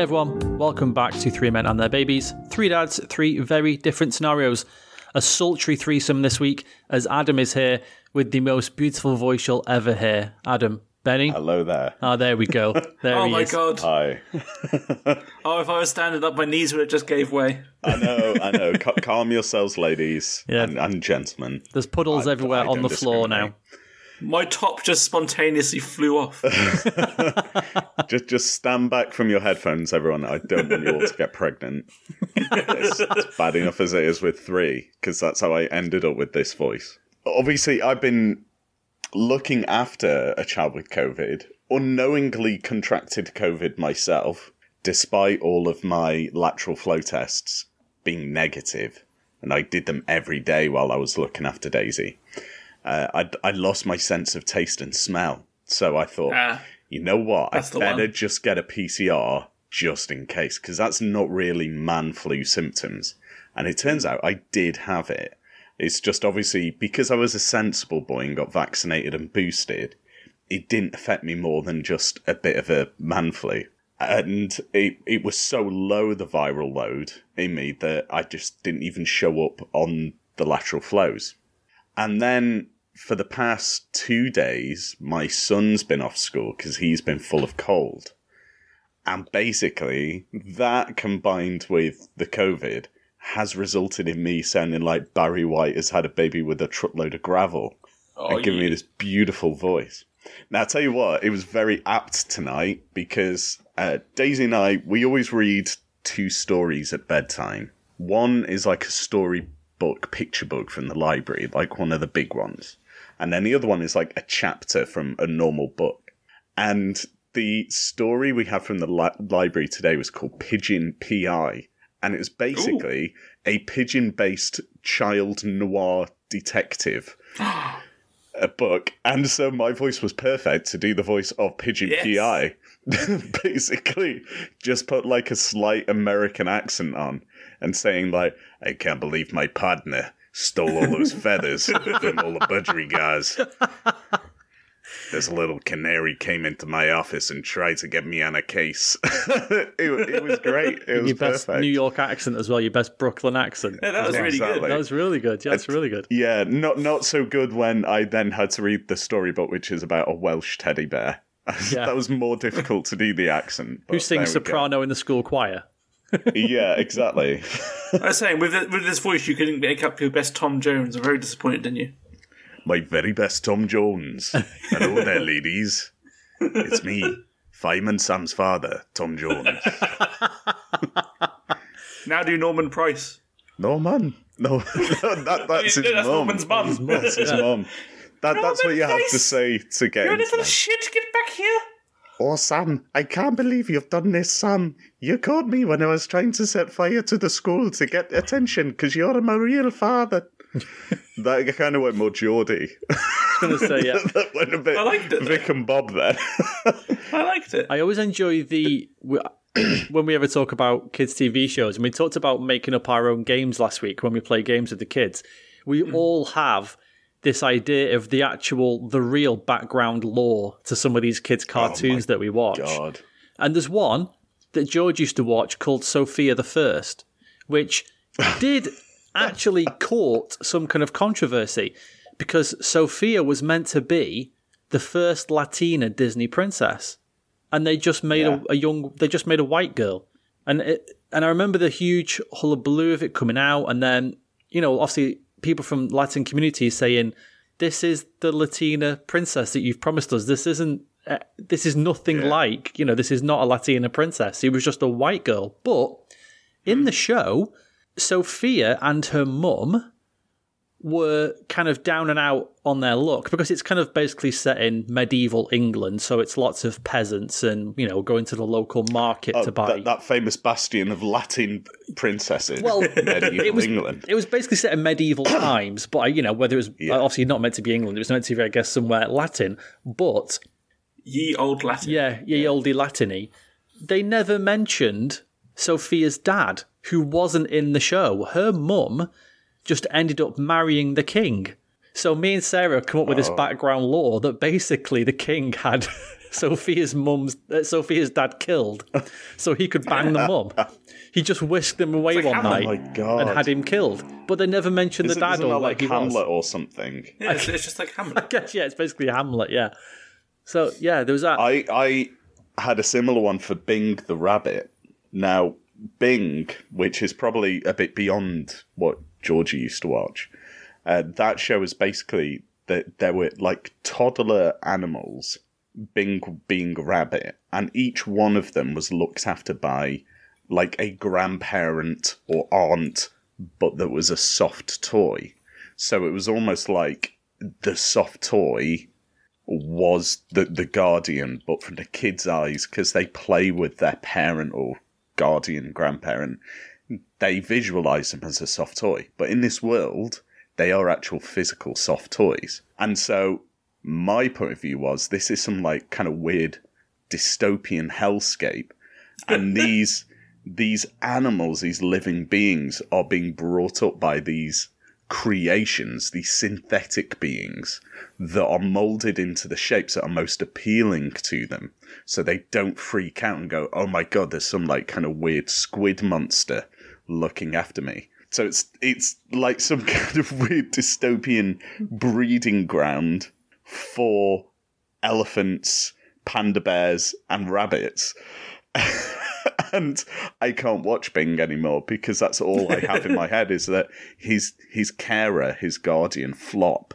Hey everyone, welcome back to Three Men and Their Babies. Three dads, three very different scenarios. A sultry threesome this week as Adam is here with the most beautiful voice you'll ever hear. Adam, Benny. Hello there. Ah, there we go. There Oh he my is. god. Hi. Oh, if I was standing up, my knees would have just gave way. I know, I know. Ca- calm yourselves, ladies Yeah. and, and gentlemen. There's puddles I- everywhere I on the floor now. My top just spontaneously flew off. Just, just stand back from your headphones, everyone. I don't want you all to get pregnant. it's, it's bad enough as it is with three, because that's how I ended up with this voice. Obviously, I've been looking after a child with COVID, unknowingly contracted COVID myself, despite all of my lateral flow tests being negative, and I did them every day while I was looking after Daisy. Uh, I I lost my sense of taste and smell, so I thought, Ah. you know what, I better one. just get a PCR just in case, because that's not really man flu symptoms. And it turns out I did have it. It's just obviously because I was a sensible boy and got vaccinated and boosted, it didn't affect me more than just a bit of a man flu. And it, it was so low, the viral load in me, that I just didn't even show up on the lateral flows. And then for the past two days, my son's been off school because he's been full of cold. And basically, that combined with the COVID has resulted in me sounding like Barry White has had a baby with a truckload of gravel Oh, and giving me this beautiful voice. Now, I'll tell you what, it was very apt tonight because uh, Daisy and I, we always read two stories at bedtime. One is like a storybook, picture book from the library, like one of the big ones. And then the other one is like a chapter from a normal book. And the story we have from the li- library today was called Pigeon PI. And it was basically a pigeon based child noir detective a book, and so my voice was perfect to do the voice of Pigeon Yes. PI. Basically, just put like a slight American accent on and saying like, "I can't believe my partner stole all those feathers from all the budgerigars." This little canary came into my office and tried to get me on a case. it, it was great. It was Your best perfect. New York accent as well, your best Brooklyn accent. Yeah, that was really Exactly. good. That was really good. Yeah, that's really good. Yeah, not not so good when I then had to read the storybook, which is about a Welsh teddy bear. Yeah. that was more difficult to do the accent. Who sings we go. soprano in the school choir? Yeah, exactly. I was saying, with, with this voice, you couldn't make up your best Tom Jones. I'm very disappointed in you. My very best Tom Jones. Hello there, ladies. It's me, Fireman Sam's father, Tom Jones. Now do Norman Price. Norman. No, that, that's his That's mum. Norman's mum. That's his mum. That, that's what you have to say to get You into little shit, get back here. Oh, Sam, I can't believe you've done this, Sam. You caught me when I was trying to set fire to the school to get attention because you're my real father. that kind of went more Geordie. I was going to say, yeah. that went a bit I liked it, though. Vic and Bob there. I liked it. I always enjoy the when we ever talk about kids' TV shows, and we talked about making up our own games last week when we play games with the kids. We Hmm. all have this idea of the actual, the real background lore to some of these kids' oh cartoons that we watch. Oh God. And there's one that George used to watch called Sofia the First, which did actually caught some kind of controversy because Sofia was meant to be the first Latina Disney princess, and they just made Yeah. a, a young, they just made a white girl, and it, and I remember the huge hullabaloo of it coming out, and then you know obviously people from Latin communities saying this is the Latina princess that you've promised us. This isn't. Uh, this is nothing like you know. This is not a Latina princess. It was just a white girl. But in the show, Sofia and her mum were kind of down and out on their look because it's kind of basically set in medieval England. So it's lots of peasants and you know going to the local market oh, to buy. Oh, That, that famous bastion of Latin princesses. Well, medieval it was England. it was basically set in medieval times, but you know whether it was uh, Yeah. obviously not meant to be England, it was meant to be I guess somewhere Latin, but Ye old Latin. yeah, ye oldie Latiny. They never mentioned Sofia's dad, who wasn't in the show. Her mum just ended up marrying the king. So me and Sarah come up with this background lore that basically the king had Sofia's mum's uh, Sofia's dad killed, so he could bang the mum. He just whisked him away like one Hamlet. night Oh my God. and had him killed. But they never mentioned Isn't, the dad isn't or that where like he was. Hamlet or something? Yeah, it's, it's just like Hamlet. Guess, yeah, it's basically Hamlet. Yeah. So yeah, there was that. I I had a similar one for Bing the rabbit. Now Bing, which is probably a bit beyond what Georgie used to watch, uh, that show is basically that there were like toddler animals, being a rabbit, and each one of them was looked after by like a grandparent or aunt, but that was a soft toy. So it was almost like the soft toy was the the guardian, but from the kids' eyes, because they play with their parent or guardian, grandparent, they visualize them as a soft toy. But in this world, they are actual physical soft toys. And so my point of view was this is some like kind of weird dystopian hellscape. And these these animals, these living beings, are being brought up by these creations, these synthetic beings that are molded into the shapes that are most appealing to them. So they don't freak out and go, oh my god, there's some like kind of weird squid monster looking after me. So it's it's like some kind of weird dystopian breeding ground for elephants, panda bears, and rabbits. and I can't watch Bing anymore because that's all I have in my head is that his his carer, his guardian, Flop,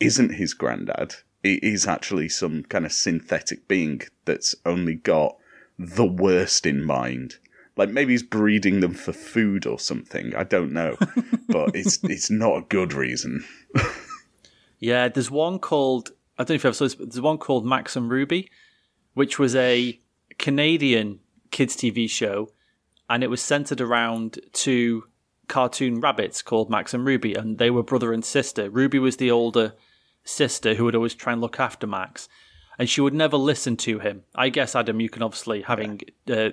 isn't his granddad. He is actually some kind of synthetic being that's only got the worst in mind. Like maybe he's breeding them for food or something. I don't know, but it's it's not a good reason. Yeah, there's one called I don't know if you ever saw this, but there's one called Max and Ruby, which was a Canadian kids TV show, and it was centered around two cartoon rabbits called Max and Ruby, and they were brother and sister. Ruby was the older sister who would always try and look after Max, and she would never listen to him. I guess Adam, you can obviously having uh,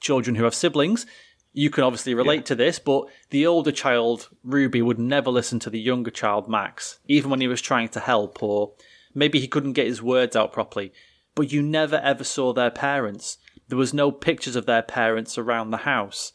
children who have siblings. You can obviously relate to this, but the older child, Ruby, would never listen to the younger child, Max, even when he was trying to help, or maybe he couldn't get his words out properly. But you never ever saw their parents. There was no pictures of their parents around the house.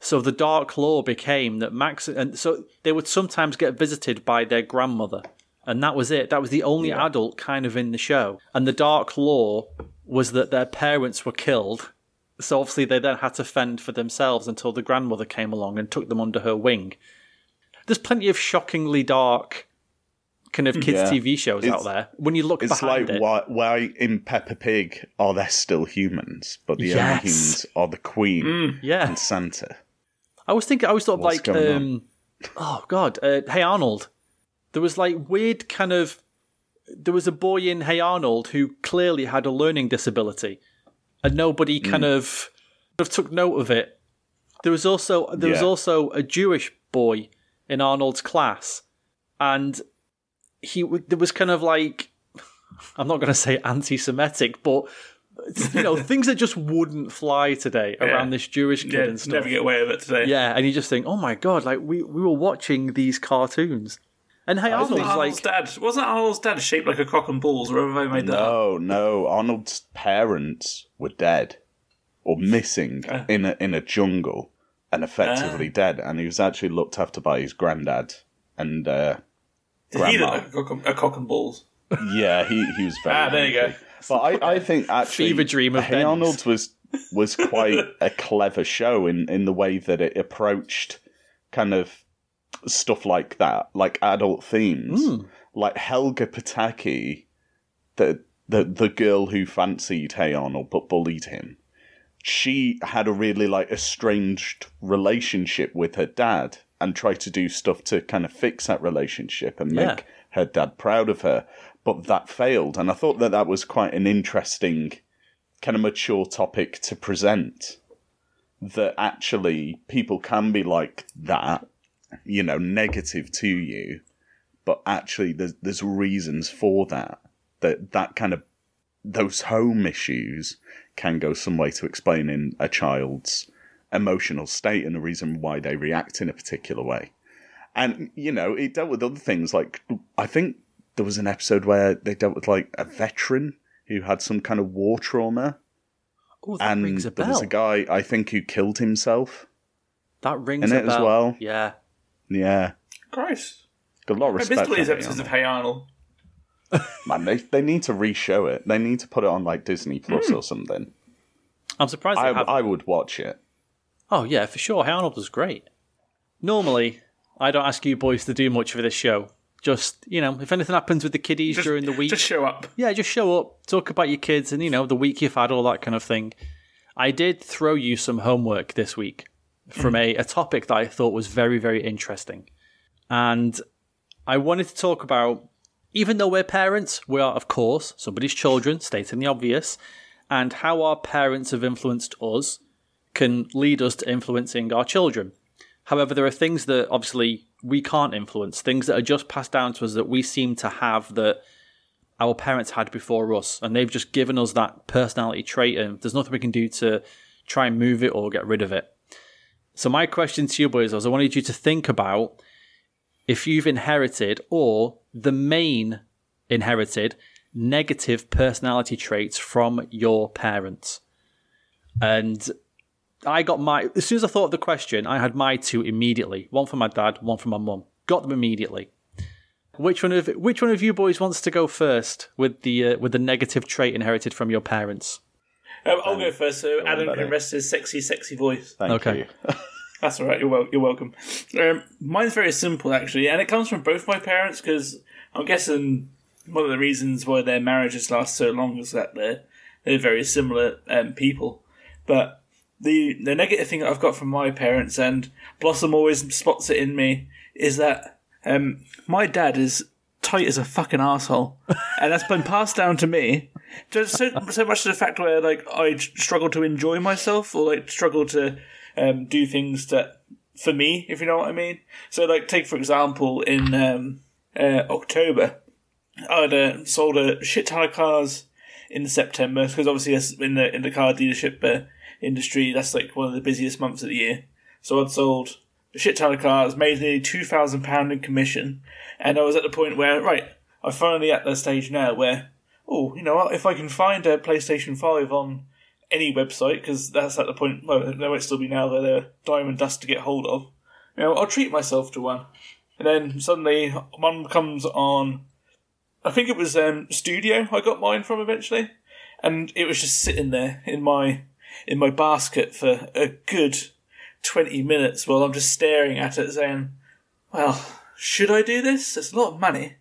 So the dark lore became that Max, and so they would sometimes get visited by their grandmother, and that was it. That was the only adult kind of in the show. And the dark lore was that their parents were killed. So obviously they then had to fend for themselves until the grandmother came along and took them under her wing. There's plenty of shockingly dark kind of kids Yeah. TV shows out there. When you look It's behind like it, why why in Peppa Pig are there still humans, but the Yes. only humans are the Queen yeah. and Santa. I was thinking, I was sort of What's like, um, oh god, uh, Hey Arnold. There was like weird kind of. There was a boy in Hey Arnold who clearly had a learning disability, and nobody Hmm. kind of of took note of it. There was also there was also a Jewish boy in Arnold's class, and he there was kind of like I'm not going to say anti-Semitic, but you know things that just wouldn't fly today around this Jewish kid Yeah, and stuff. never get away with it today. Yeah, and you just think, oh my god, like we, we were watching these cartoons. And hey, Arnold's Arnold's like, dad? Wasn't Arnold's dad shaped like a cock and balls? Or have I made that? up? No, no. Arnold's parents were dead or missing Uh. in a in a jungle and effectively Ah. dead, and he was actually looked after by his granddad and uh, Did he look grandma. like a cock, and, a cock and balls? Yeah, he he was very. Ah, there you go. hungry. But I, I think actually, Fever dream of Hey Ben's. Arnold was was quite a clever show in in the way that it approached kind of stuff like that, like adult themes, Hmm. like Helga Pataki, the the the girl who fancied Hey Arnold but bullied him. She had a really like estranged relationship with her dad and tried to do stuff to kind of fix that relationship and make Yeah. her dad proud of her, but that failed. And I thought that that was quite an interesting, kind of mature topic to present. That actually people can be like that, you know, negative to you, but actually there's there's reasons for that. That that kind of those home issues can go some way to explaining a child's emotional state and the reason why they react in a particular way. And, you know, it dealt with other things like, I think there was an episode where they dealt with like a veteran who had some kind of war trauma, Oh, that and rings a there was a guy I think who killed himself. that rings in a it as well. Yeah. Yeah, Christ. got a lot of I respect. missed all these episodes of Hey Arnold. Man, they they need to re-show it. They need to put it on like Disney Plus Hmm. or something. I'm surprised they I haven't. I would watch it. Oh yeah, for sure. Hey Arnold was great. Normally, I don't ask you boys to do much for this show. Just you know, if anything happens with the kiddies Just, during the week, Just show up. yeah, just show up, talk about your kids, and you know the week you've had, all that kind of thing. I did throw you some homework this week from hmm. a, a topic that I thought was very, very interesting, and I wanted to talk about. Even though we're parents, we are, of course, somebody's children, stating the obvious, and how our parents have influenced us can lead us to influencing our children. However, there are things that obviously we can't influence, things that are just passed down to us that we seem to have that our parents had before us, and they've just given us that personality trait, and there's nothing we can do to try and move it or get rid of it. So, my question to you boys was I wanted you to think about if you've inherited or the main inherited negative personality traits from your parents. And I got my as soon as I thought of the question, I had my two immediately. One for my dad, one for my mum. Got them immediately. Which one of which one of you boys wants to go first with the uh, with the negative trait inherited from your parents? Um, I'll go first, so on, Adam buddy. can rest his sexy, sexy voice. Thank Okay. you. That's all right. You're wel- you're welcome. Um, mine's very simple actually, and it comes from both my parents because I'm guessing one of the reasons why their marriages last so long is that they're they're very similar um, people. But the the negative thing that I've got from my parents, and Blossom always spots it in me, is that um, my dad is tight as a fucking asshole, and that's been passed down to me. Just so so much to the fact where like I struggle to enjoy myself or like struggle to um, do things that for me, if you know what I mean. So like take for example in um, uh, October, I'd uh, sold a shit ton of cars in September because obviously in the in the car dealership uh, industry that's like one of the busiest months of the year. So I'd sold a shit ton of cars, made nearly two thousand pound in commission, and I was at the point where right, I'm finally at the stage now where oh you know what if I can find a PlayStation Five on any website because that's at the point well there might still be now where they're diamond dust to get hold of. You know I'll treat myself to one, and then suddenly one comes on I think it was um, Studio I got mine from eventually, and it was just sitting there in my in my basket for a good twenty minutes while I'm just staring at it, saying, "Well, should I do this? It's a lot of money.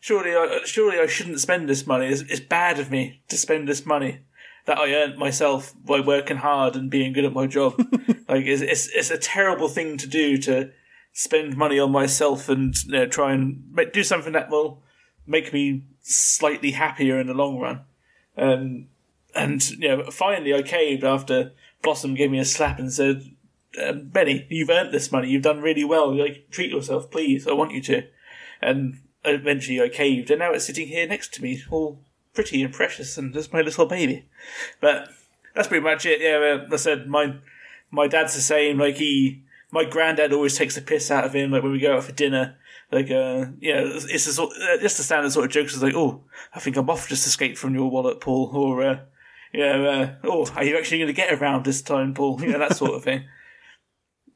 Surely, I, surely I shouldn't spend this money. It's, it's bad of me to spend this money that I earned myself by working hard and being good at my job. like, it's, it's it's a terrible thing to do to spend money on myself and you know, try and make, do something that will." make me slightly happier in the long run. Um, and you know, finally I caved after Blossom gave me a slap and said, um, "Benny, you've earned this money. You've done really well. Like, treat yourself, please. I want you to." And eventually I caved, and now it's sitting here next to me, all pretty and precious, and just my little baby. But that's pretty much it. Yeah, uh, I said my my dad's the same. Like he, my granddad always takes the piss out of him. Like when we go out for dinner, like uh, yeah, it's uh, just the standard sort of jokes. It's like, oh, I think I'm off. Just escaped from your wallet, Paul, or uh, know, uh, oh, are you actually going to get around this time, Paul? You know that sort of thing.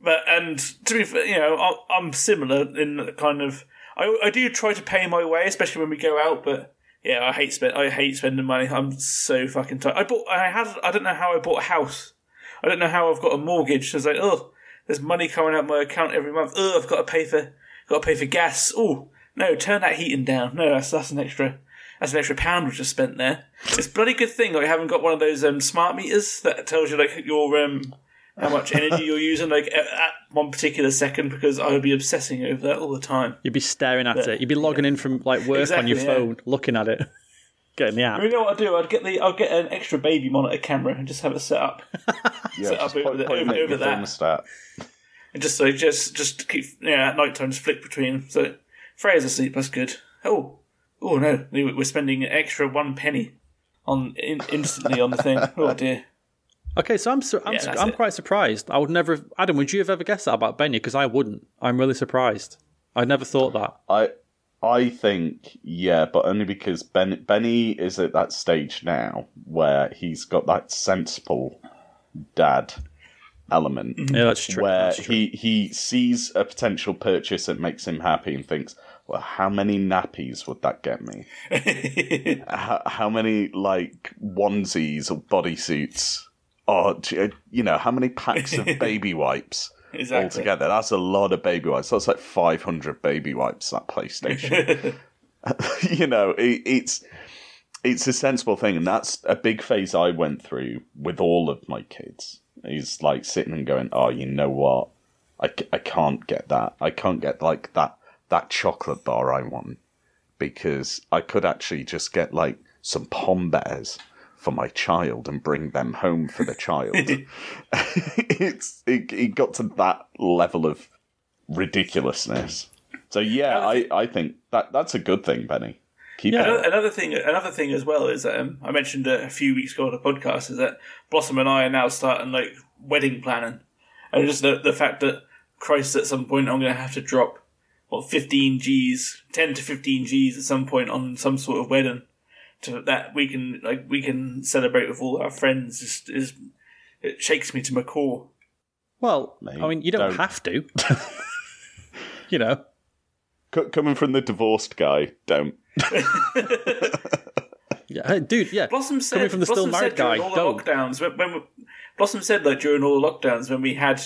But and to be fair, you know, I- I'm similar in kind of. I, I do try to pay my way, especially when we go out. But yeah, I hate spend. I hate spending money. I'm so fucking tight. I bought. I had. I don't know how I bought a house. I don't know how I've got a mortgage. It's like, oh, there's money coming out my account every month. Oh, I've got to pay for. Got to pay for gas. Oh no, turn that heating down. No, that's that's an extra. That's an extra pound we just spent there. It's a bloody good thing I haven't got one of those um, smart meters that tells you like your um how much energy you're using like at, at one particular second because I would be obsessing over that all the time. You'd be staring at it. You'd be logging in from like work on your Exactly, yeah. phone, looking at it, getting the app. You know what I'd do? I'd get the I'll get an extra baby monitor camera and just have it set up Yeah, Set just up put, over the- put him over- at over that. thermostat. and just like just just keep yeah at night time just flick between. So Freya's asleep. That's good. Oh oh no, we're spending an extra one penny on in, instantly on the thing. Oh dear. Okay, so I'm su- I'm, Yeah, su- I'm it. quite surprised. I would never. Have, Adam, would you have ever guessed that about Benya? Because I wouldn't. I'm really surprised. I never thought that. I I think yeah, but only because ben, Benny is at that stage now where he's got that sensible dad element mm-hmm. Yeah, that's true. where That's true. he he sees a potential purchase that makes him happy and thinks, well, how many nappies would that get me? how, how many like onesies or bodysuits? Or uh, you know, how many packs of baby wipes Exactly. altogether? That's a lot of baby wipes. That's like five hundred baby wipes. That PlayStation. you know, it, it's it's a sensible thing, and that's a big phase I went through with all of my kids. Is like sitting and going, "Oh, you know what? I, I can't get that. I can't get like that that chocolate bar I want because I could actually just get like some pom bears for my child and bring them home for the child. it's it, it got to that level of ridiculousness. So yeah, I, I think that that's a good thing, Benny. Keep Yeah. it. Another, another thing, another thing as well is that um, I mentioned a, a few weeks ago on a podcast is that Blossom and I are now starting like wedding planning, and just the the fact that Christ at some point I'm going to have to drop what 15 G's, 10 to 15 G's at some point on some sort of wedding, to that we can like we can celebrate with all our friends. Just is it shakes me to my core. Well, Mate, I mean, you don't, don't. have to. you know. C- coming from the divorced guy, don't. Yeah, hey, dude. Yeah. Blossom said Coming from the still married guy, all the don't. lockdowns when, when we- Blossom said like during all the lockdowns when we had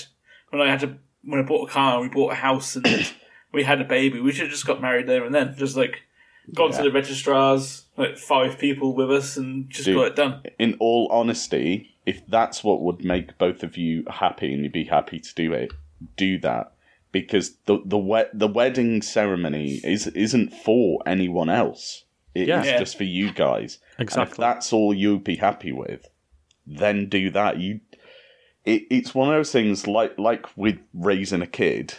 when I had to when I bought a car and we bought a house and we had a baby we should have just got married there and then just like gone Yeah. to the registrars like five people with us and just Dude. got it done. In all honesty, if that's what would make both of you happy and you'd be happy to do it, do that. Because the the we- the wedding ceremony is isn't for anyone else. It's Yeah. Yeah. just for you guys. And if Exactly. that's all you'd be happy with, then do that. You, it, it's one of those things like like with raising a kid,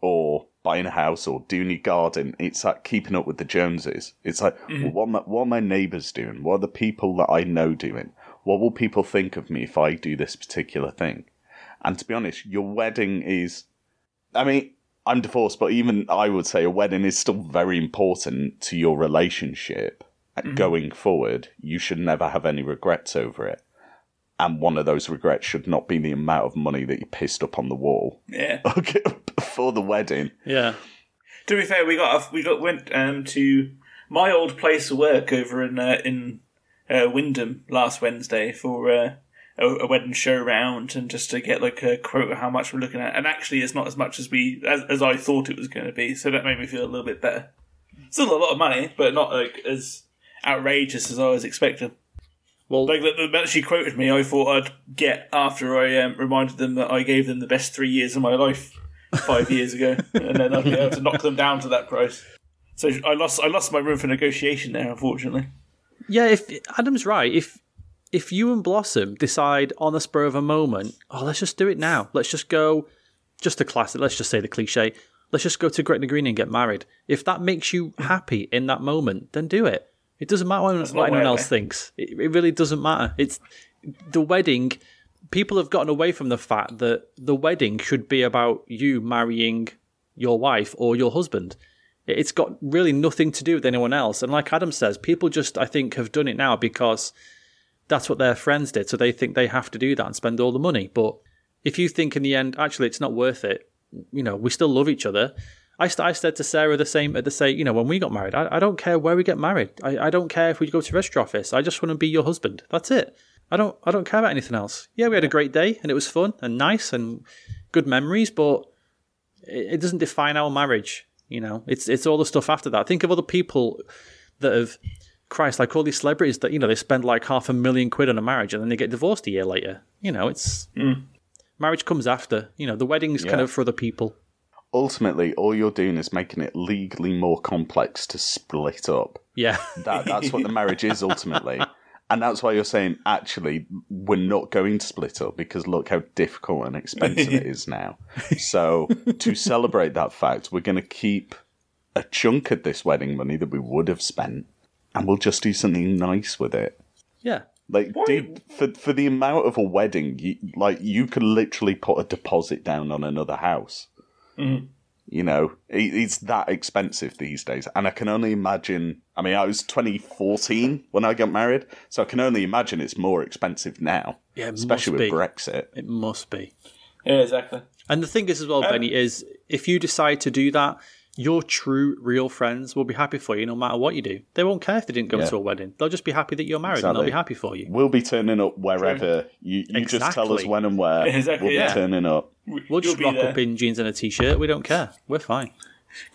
or buying a house, or doing your garden. It's like keeping up with the Joneses. It's like mm-hmm. well, what my, what are my neighbours doing? What are the people that I know doing? What will people think of me if I do this particular thing? And to be honest, your wedding is. I mean, I'm divorced, but even I would say a wedding is still very important to your relationship. And mm-hmm. Going forward, you should never have any regrets over it. And one of those regrets should not be the amount of money that you pissed up on the wall Yeah. okay, before the wedding. Yeah. to be fair, we got we got went um, to my old place of work over in uh, in uh, Wyndham last Wednesday for uh, a, a wedding show round and just to get like a quote of how much we're looking at. And actually, it's not as much as we as, as I thought it was going to be, so that made me feel a little bit better. Still a lot of money, but not like as outrageous as I was expecting. Well, Like the, the she quoted me, I thought I'd get after I um, reminded them that I gave them the best three years of my life five years ago, and then I'd be able to knock them down to that price. So I lost, I lost my room for negotiation there, unfortunately. yeah. If Adam's right, if if you and Blossom decide on the spur of a moment, oh, let's just do it now. Let's just go. Just a classic. Let's just say the cliche. Let's just go to Gretna Green and get married. If that makes you happy in that moment, then do it. It doesn't matter what, what anyone else thinks. It, it really doesn't matter. It's the wedding. People have gotten away from the fact that the wedding should be about you marrying your wife or your husband. It's got really nothing to do with anyone else. And like Adam says, people just, I think, have done it now because that's what their friends did. So they think they have to do that and spend all the money. But if you think in the end, actually, it's not worth it, you know, we still love each other. I, I said to Sarah the same at the same, you know, when we got married, I, I don't care where we get married. I, I don't care if we go to register office. I just want to be your husband. That's it. I don't I don't care about anything else. Yeah, we had a great day and it was fun and nice and good memories, but it, it doesn't define our marriage. You know, it's it's all the stuff after that. Think of other people that have, Christ, like all these celebrities that you know they spend like half a million quid on a marriage and then they get divorced a year later. You know, it's mm. marriage comes after. You know, the wedding's kind of for other people. Ultimately, all you're doing is making it legally more complex to split up. Yeah, That that's what the marriage is ultimately. And that's why you're saying, actually, we're not going to split up because look how difficult and expensive it is now. So, to celebrate that fact, we're going to keep a chunk of this wedding money that we would have spent and we'll just do something nice with it. yeah. Like, dude, for, for the amount of a wedding, you, like, you could literally put a deposit down on another house. You know, it's that expensive these days, and I can only imagine. I mean, I was 2014 when I got married, so I can only imagine it's more expensive now, Yeah, it especially must with be. Brexit. It must be. Yeah, exactly. And the thing is, as well, Um, Benny, is if you decide to do that, your true, real friends will be happy for you no matter what you do. They won't care if they didn't go Yeah. to a wedding. They'll just be happy that you're married and they'll be happy for you. We'll be turning up wherever you, you just tell us when and where. Exactly, we'll be yeah. turning up. We'll just You'll be rock there. up in jeans and a t-shirt. We don't care. We're fine.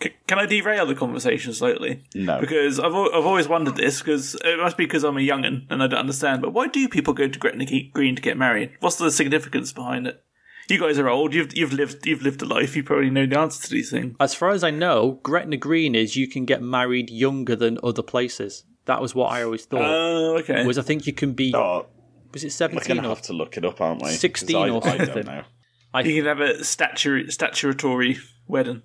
C- Can I derail the conversation slightly? No. Because I've, al- I've always wondered this, because it must be because I'm a young'un and I don't understand, but why do people go to Gretna Green to get married? What's the significance behind it? You guys are old. You've you've lived you've lived a life. You probably know the answer to these things. As far as I know, Gretna Green is you can get married younger than other places. That was what I always thought. Oh, okay. was I think you can be Oh, was it seventeen? we're seventeen going to or have to look it up, aren't we? 'Cause 16 I, or I don't something. know. you can have a statu- statutory wedding.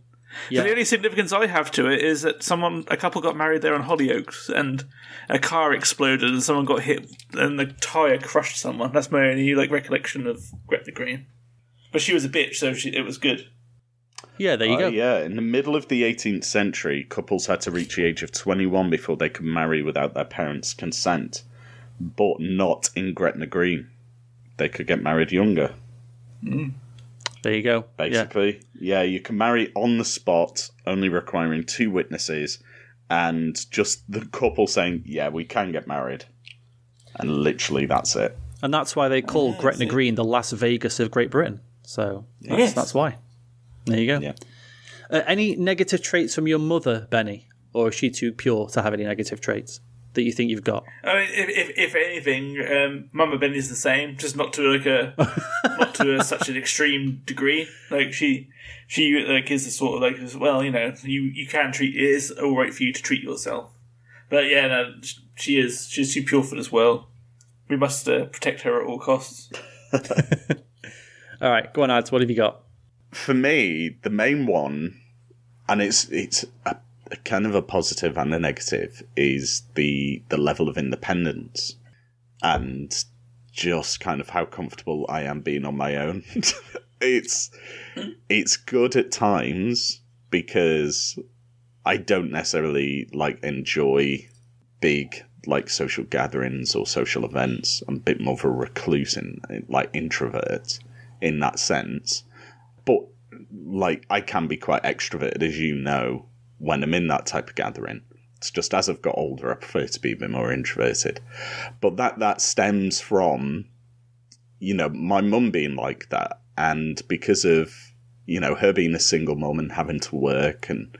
yeah. The only significance I have to it is that someone, a couple got married there on Hollyoaks, and a car exploded, and someone got hit, and the tire crushed someone. That's my only like recollection of Gretna Green. But she was a bitch, so she, it was good. Yeah, there you Oh, go. Uh, yeah, in the middle of the 18th century, couples had to reach the age of 21 before they could marry without their parents' consent, but not in Gretna Green. They could get married younger, mm. There you go. Basically. Yeah. you can marry on the spot, only requiring two witnesses, and just the couple saying, yeah, we can get married. And literally, that's it. And that's why they call Yeah, Gretna it. Green the Las Vegas of Great Britain. So that's, Yes. that's why. There you go. Yeah. Uh, any negative traits from your mother, Benny? Or is she too pure to have any negative traits that you think you've got? I mean, if if, if anything, um, Mama Benny's the same, just not to like a not to a, such an extreme degree. Like she she like is the sort of like well, you know, you you can treat it is all right for you to treat yourself. But yeah, no, she is she's too pure for this world. We must uh, protect her at all costs. All right, go on, Ads. What have you got? for me, the main one, and it's it's a, a kind of a positive and a negative, is the the level of independence, and just kind of how comfortable I am being on my own. it's it's good at times because I don't necessarily like enjoy big like social gatherings or social events. I'm a bit more of a recluse and like introvert in that sense but like I can be quite extroverted, as you know, when I'm in that type of gathering. It's just as I've got older, I prefer to be a bit more introverted. But that that stems from, you know, my mum being like that, and because of you know her being a single mum and having to work and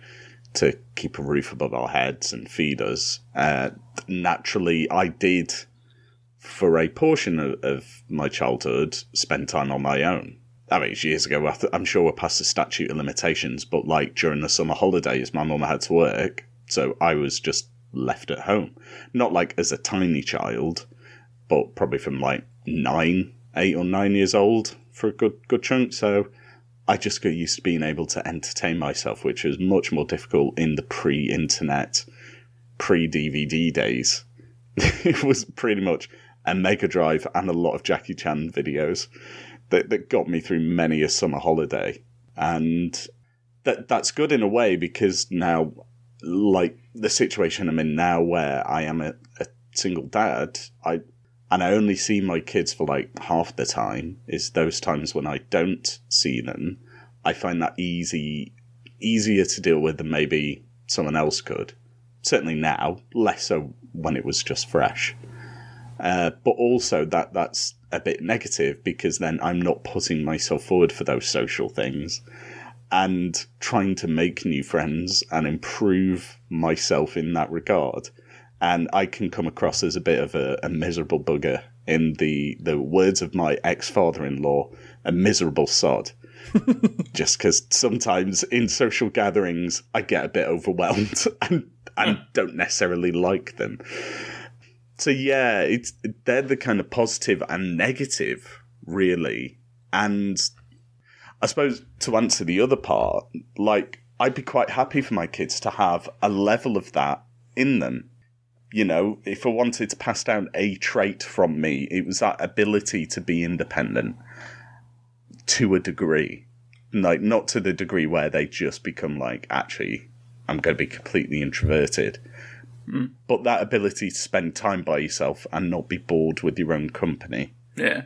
to keep a roof above our heads and feed us, uh, naturally I did, for a portion of, of my childhood, spend time on my own. I mean, years ago. I'm sure we're past the statute of limitations, but like during the summer holidays, my mum had to work, so I was just left at home. Not like as a tiny child, but probably from like nine, eight or nine years old for a good good chunk. So I just got used to being able to entertain myself, which was much more difficult in the pre-internet, pre-DVD days. it was pretty much a Mega Drive and a lot of Jackie Chan videos that, that got me through many a summer holiday. And that that's good in a way because now, like the situation I'm in now, where I am a, a single dad, I and I only see my kids for like half the time. Is those times when I don't see them, I find that easy easier to deal with than maybe someone else could. Certainly now, less so when it was just fresh. Uh, but also that that's a bit negative because then I'm not putting myself forward for those social things and trying to make new friends and improve myself in that regard. And I can come across as a bit of a, a miserable bugger in the, the words of my ex father in law, a miserable sod. Just because sometimes in social gatherings I get a bit overwhelmed and, and don't necessarily like them. So yeah, it's they're the kind of positive and negative, really. And I suppose to answer the other part, like I'd be quite happy for my kids to have a level of that in them. You know, if I wanted to pass down a trait from me, it was that ability to be independent to a degree. like not to the degree where they just become like actually I'm going to be completely introverted. Mm. But that ability to spend time by yourself and not be bored with your own company Yeah.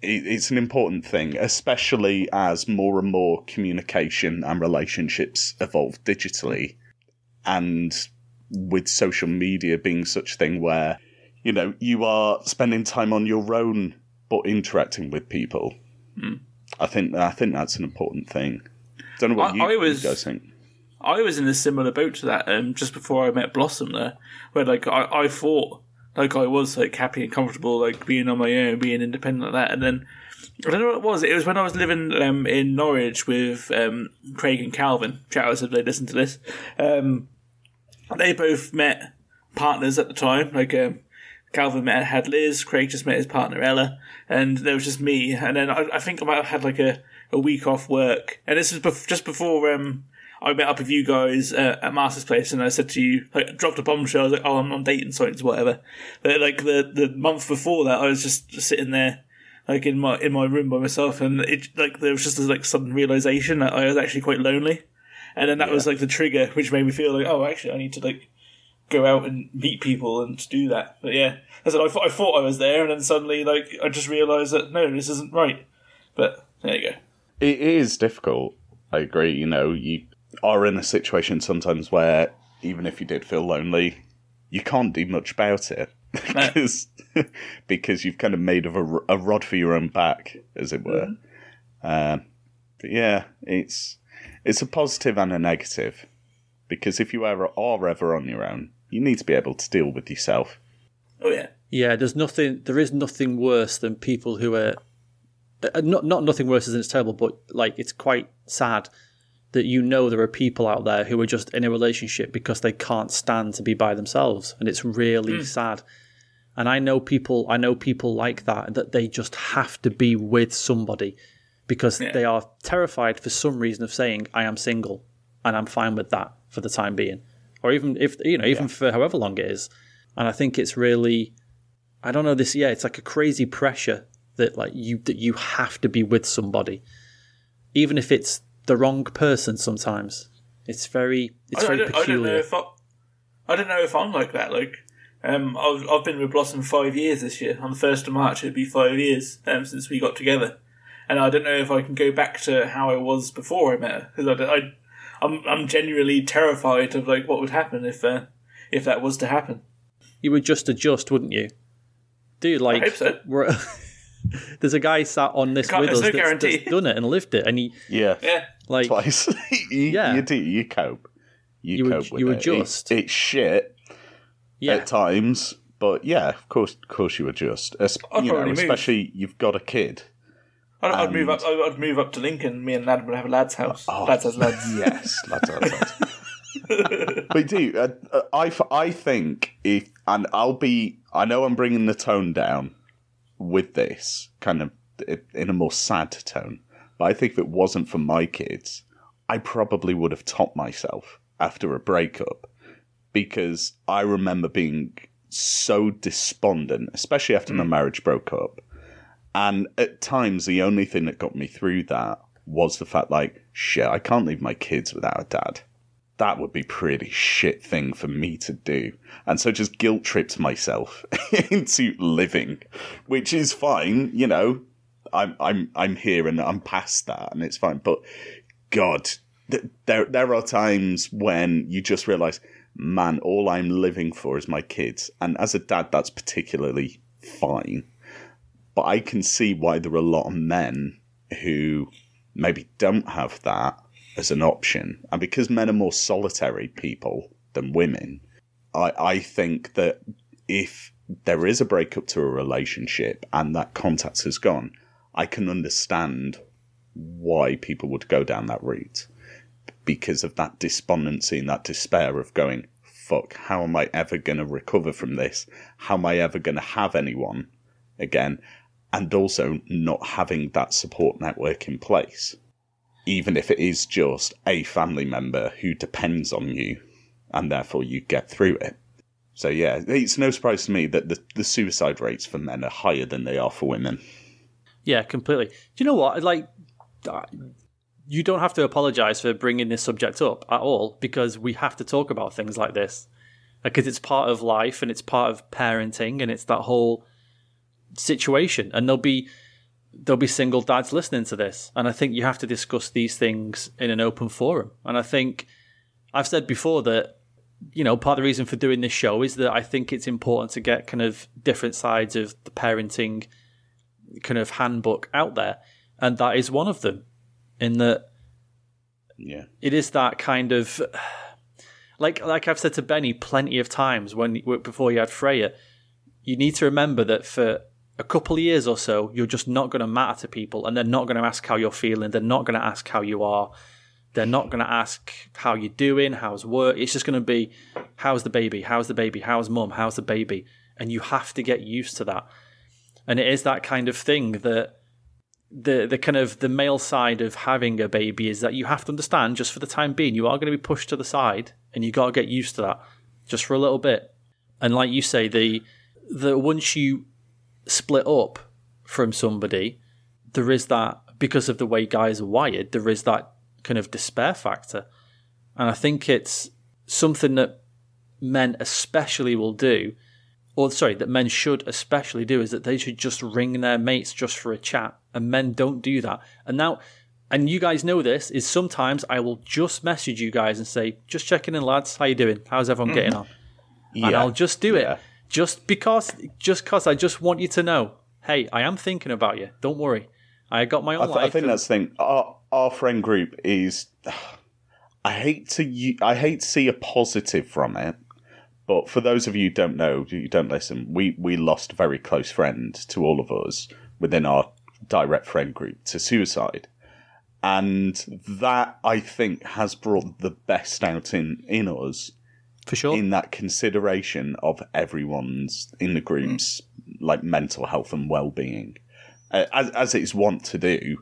it- it's an important thing, especially as more and more communication and relationships evolve digitally, and with social media being such a thing where you know you are spending time on your own but interacting with people. Mm. I think I think that's an important thing. Don't know what I- you, I was- you guys think. I was in a similar boat to that um, just before I met Blossom there, where like I, I thought like I was like happy and comfortable like being on my own, being independent like that, and then I don't know what it was. It was when I was living um, in Norwich with um, Craig and Calvin. Shout out if they listen to this. Um, they both met partners at the time. Like um, Calvin met had Liz, Craig just met his partner Ella, and there was just me. And then I, I think I might have had like a, a week off work, and this was bef- just before um, I met up with you guys uh, at Master's place, and I said to you, like, dropped a bombshell. I was like, "Oh, I'm on dating sites, whatever." But like the the month before that, I was just, sitting there, like in my in my room by myself, and it like there was just this like sudden realization that I was actually quite lonely, and then that was like the trigger, which made me feel like, oh, actually, I need to like go out and meet people and do that. But yeah, I said I thought I thought I was there, and then suddenly like I just realised that no, this isn't right. But there you go. It is difficult. I agree. You know, you are in a situation sometimes where even if you did feel lonely, you can't do much about it because because you've kind of made of a, a rod for your own back, as it were. Um, but yeah, it's it's a positive and a negative because if you ever are ever on your own, you need to be able to deal with yourself. Oh yeah, Yeah, there's nothing. There is nothing worse than people who are uh, not not nothing worse than it's terrible, but like it's quite sad that you know there are people out there who are just in a relationship because they can't stand to be by themselves, and it's really hmm. sad. And I know people. I know people like that that they just have to be with somebody because Yeah. they are terrified for some reason of saying I am single and I'm fine with that for the time being, or even if you know even for however long it is. And I think it's really I don't know this. Yeah, it's like a crazy pressure that like you that you have to be with somebody, even if it's the wrong person. Sometimes it's very it's I, I very don't, I don't peculiar. know if I, I don't know if I'm like that. Like, um, I've I've been with Blossom five years this year. On the first of March, it'd be five years um, since we got together, and I don't know if I can go back to how I was before I met her because I, I, I'm I'm genuinely terrified of like what would happen if uh, if that was to happen. you would just adjust, wouldn't you? Dude, like hope so. We're, there's a guy sat on this Can't- with us there's no that's, that's done it and lived it, and he Yeah, Yeah, like twice. you, Yeah. you do. You cope. You, You ad- cope with you it. adjust. It, it's shit yeah, at times, but yeah, of course, of course, you adjust. Es- I'd you know, probably move. especially you've got a kid. I'd, I'd move up. I'd I'd move up to Lincoln. Me and Lad would have a lad's house. lads has lads. Yes, lads, lads, lads. but do uh, uh, I? f- I think if and I'll be. I know I'm bringing the tone down with this kind of in a more sad tone, but I think if it wasn't for my kids, I probably would have topped myself after a breakup because I remember being so despondent, especially after my hmm. marriage broke up. And at times, the only thing that got me through that was the fact, like, shit, I can't leave my kids without a dad. That would be pretty shit thing for me to do. And so just guilt tripped myself into living, which is fine, you know. I'm I'm I'm here and I'm past that and it's fine. But God, th- there there are times when you just realize, man, all I'm living for is my kids. And as a dad, that's particularly fine. But I can see why there are a lot of men who maybe don't have that as an option. And because men are more solitary people than women, I, I think that if there is a breakup to a relationship and that contact has gone, I can understand why people would go down that route because of that despondency and that despair of going, fuck, how am I ever going to recover from this? How am I ever going to have anyone again? And also not having that support network in place, even if it is just a family member who depends on you and therefore you get through it. So, yeah, it's no surprise to me that the, the suicide rates for men are higher than they are for women. yeah, completely. Do you know what? Like, uh, you don't have to apologize for bringing this subject up at all because we have to talk about things like this because it's part of life and it's part of parenting and it's that whole situation and there'll be there'll be single dads listening to this. And i think you have to discuss these things in an open forum. And i think i've said before that you know part of the reason for doing this show is that i think it's important to get kind of different sides of the parenting kind of handbook out there. And that is one of them in that Yeah. it is that kind of like like I've said to Benny plenty of times when before you had Freya, you need to remember that for a couple of years or so, you're just not going to matter to people, and they're not going to ask how you're feeling. They're not going to ask how you are. They're not going to ask how you're doing, how's work. It's just going to be, how's the baby? How's the baby? How's mum? How's the baby? And you have to get used to that. And it is that kind of thing that the the kind of the male side of having a baby is that you have to understand just for the time being you are going to be pushed to the side and you got to get used to that just for a little bit and like you say the the once you split up from somebody there is that because of the way guys are wired there is that kind of despair factor and i think it's something that men especially will do or sorry, that men should especially do is that they should just ring their mates just for a chat, and men don't do that. And now, and you guys know this is sometimes I will just message you guys and say, just checking in, lads, how you doing? How's everyone getting mm. on? Yeah. And I'll just do it Yeah. Just because, just because I just want you to know, hey, I am thinking about you. Don't worry, I got my own I, th- I think and- that's the thing. Our our friend group is. I hate to I hate to see a positive from it, but for those of you who don't know, you don't listen. We we lost a very close friend to all of us within our direct friend group to suicide, and that I think has brought the best out in in us for sure. in that consideration of everyone's in the groups like mental health and well-being uh, as, as it's want to do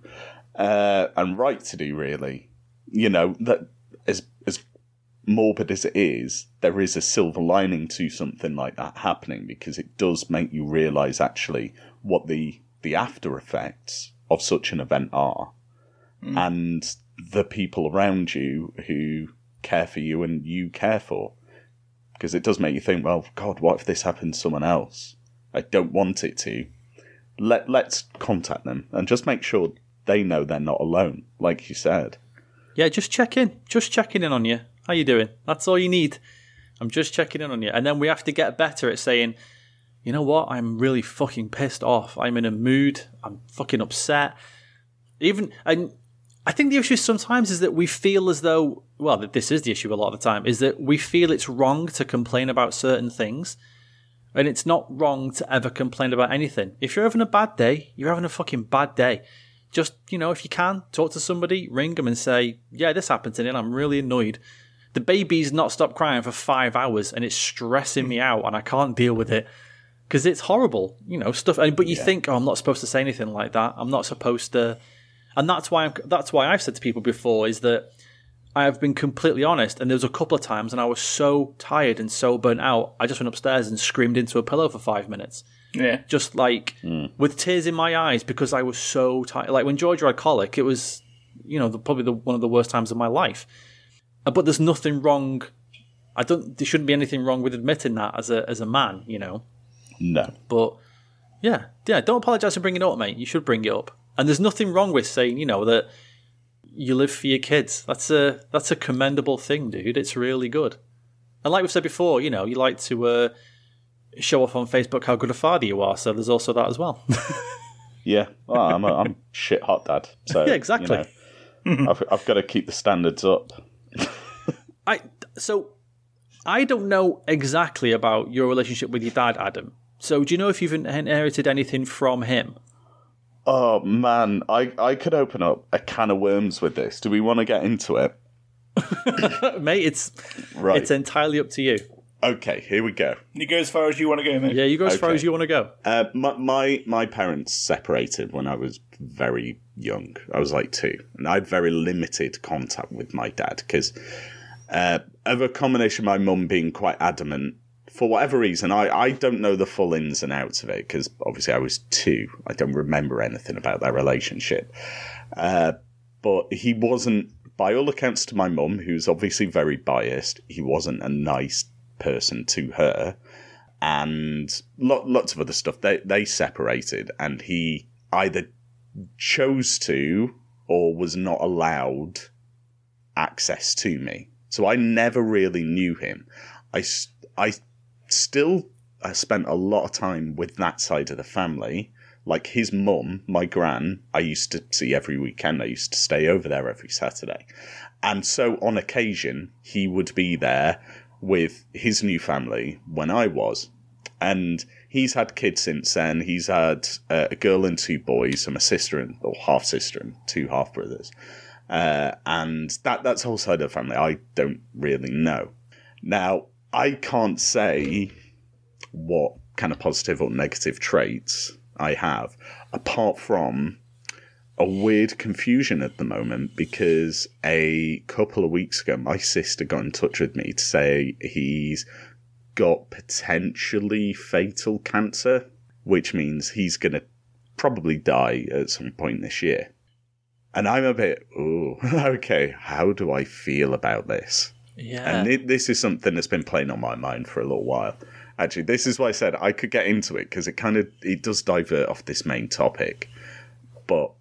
uh, and right to do really. You know that as as morbid as it is there is a silver lining to something like that happening because it does make you realize actually what the the after effects of such an event are. And the people around you who care for you and you care for because it does make you think, well, God, what if this happened to someone else? I don't want it to. Let let's contact them and just make sure they know they're not alone, like you said. Yeah, just check in. Just checking in on you. How you doing? That's all you need. I'm just checking in on you. And then we have to get better at saying, you know what? I'm really fucking pissed off. I'm in a mood. I'm fucking upset. Even and I think the issue sometimes is that we feel as though well, this is the issue a lot of the time, is that we feel it's wrong to complain about certain things. And it's not wrong to ever complain about anything. If you're having a bad day, you're having a fucking bad day just you know if you can talk to somebody ring them and say yeah this happened to me and i'm really annoyed the baby's not stopped crying for five hours and it's stressing me out and i can't deal with it because it's horrible you know stuff but you think oh i'm not supposed to say anything like that i'm not supposed to and that's why I'm, that's why i've said to people before is that i have been completely honest and there was a couple of times and i was so tired and so burnt out i just went upstairs and screamed into a pillow for five minutes Yeah. just like with tears in my eyes because I was so tired. Like when Georgia had colic, it was, you know, the, probably the, one of the worst times of my life. Uh, But there's nothing wrong. I don't. There shouldn't be anything wrong with admitting that as a as a man, you know. No. But yeah, yeah. Don't apologize for bringing it up, mate. You should bring it up. And there's nothing wrong with saying, you know, that you live for your kids. That's a that's a commendable thing, dude. It's really good. And like we've said before, you know, you like to uh, show off on Facebook how good a father you are. So there's also that as well. Yeah. Well, I'm a, I'm shit hot dad. So Yeah, exactly. you know, I've, I've got to keep the standards up. I so I don't know exactly about your relationship with your dad, Adam. So do you know if you've inherited anything from him? Oh man, I I could open up a can of worms with this. Do we want to get into it? Mate, it's Right. it's entirely up to you. okay, here we go. You go as far as you want to go, mate. Yeah, you go as far as you want to go. Uh, my, my my parents separated when I was very young. I was like two, and I had very limited contact with my dad because uh, of a combination of my mum being quite adamant for whatever reason. I, I don't know the full ins and outs of it because obviously I was two. I don't remember anything about their relationship. Uh, but he wasn't, by all accounts, to my mum, who's obviously very biased, he wasn't a nice person to her. And lo- lots of other stuff. They, they separated, and he either chose to or was not allowed access to me. So I never really knew him. I, I still uh, spent a lot of time with that side of the family. Like his mum, my gran, I used to see every weekend. I used to stay over there every Saturday. And so on occasion, he would be there with his new family when I was. And he's had kids since then. He's had uh, a girl and two boys, and a sister and or half sister and two half brothers. Uh, and that that's whole side of the family. I don't really know. Now I can't say what kind of positive or negative traits I have, apart from a weird confusion at the moment because a couple of weeks ago, my sister got in touch with me to say he's got potentially fatal cancer, which means he's going to probably die at some point this year. And I'm a bit, oh, okay, how do I feel about this? Yeah. And it, this is something that's been playing on my mind for a little while. Actually, this is why I said I could get into it because it kind of it does divert off this main topic. But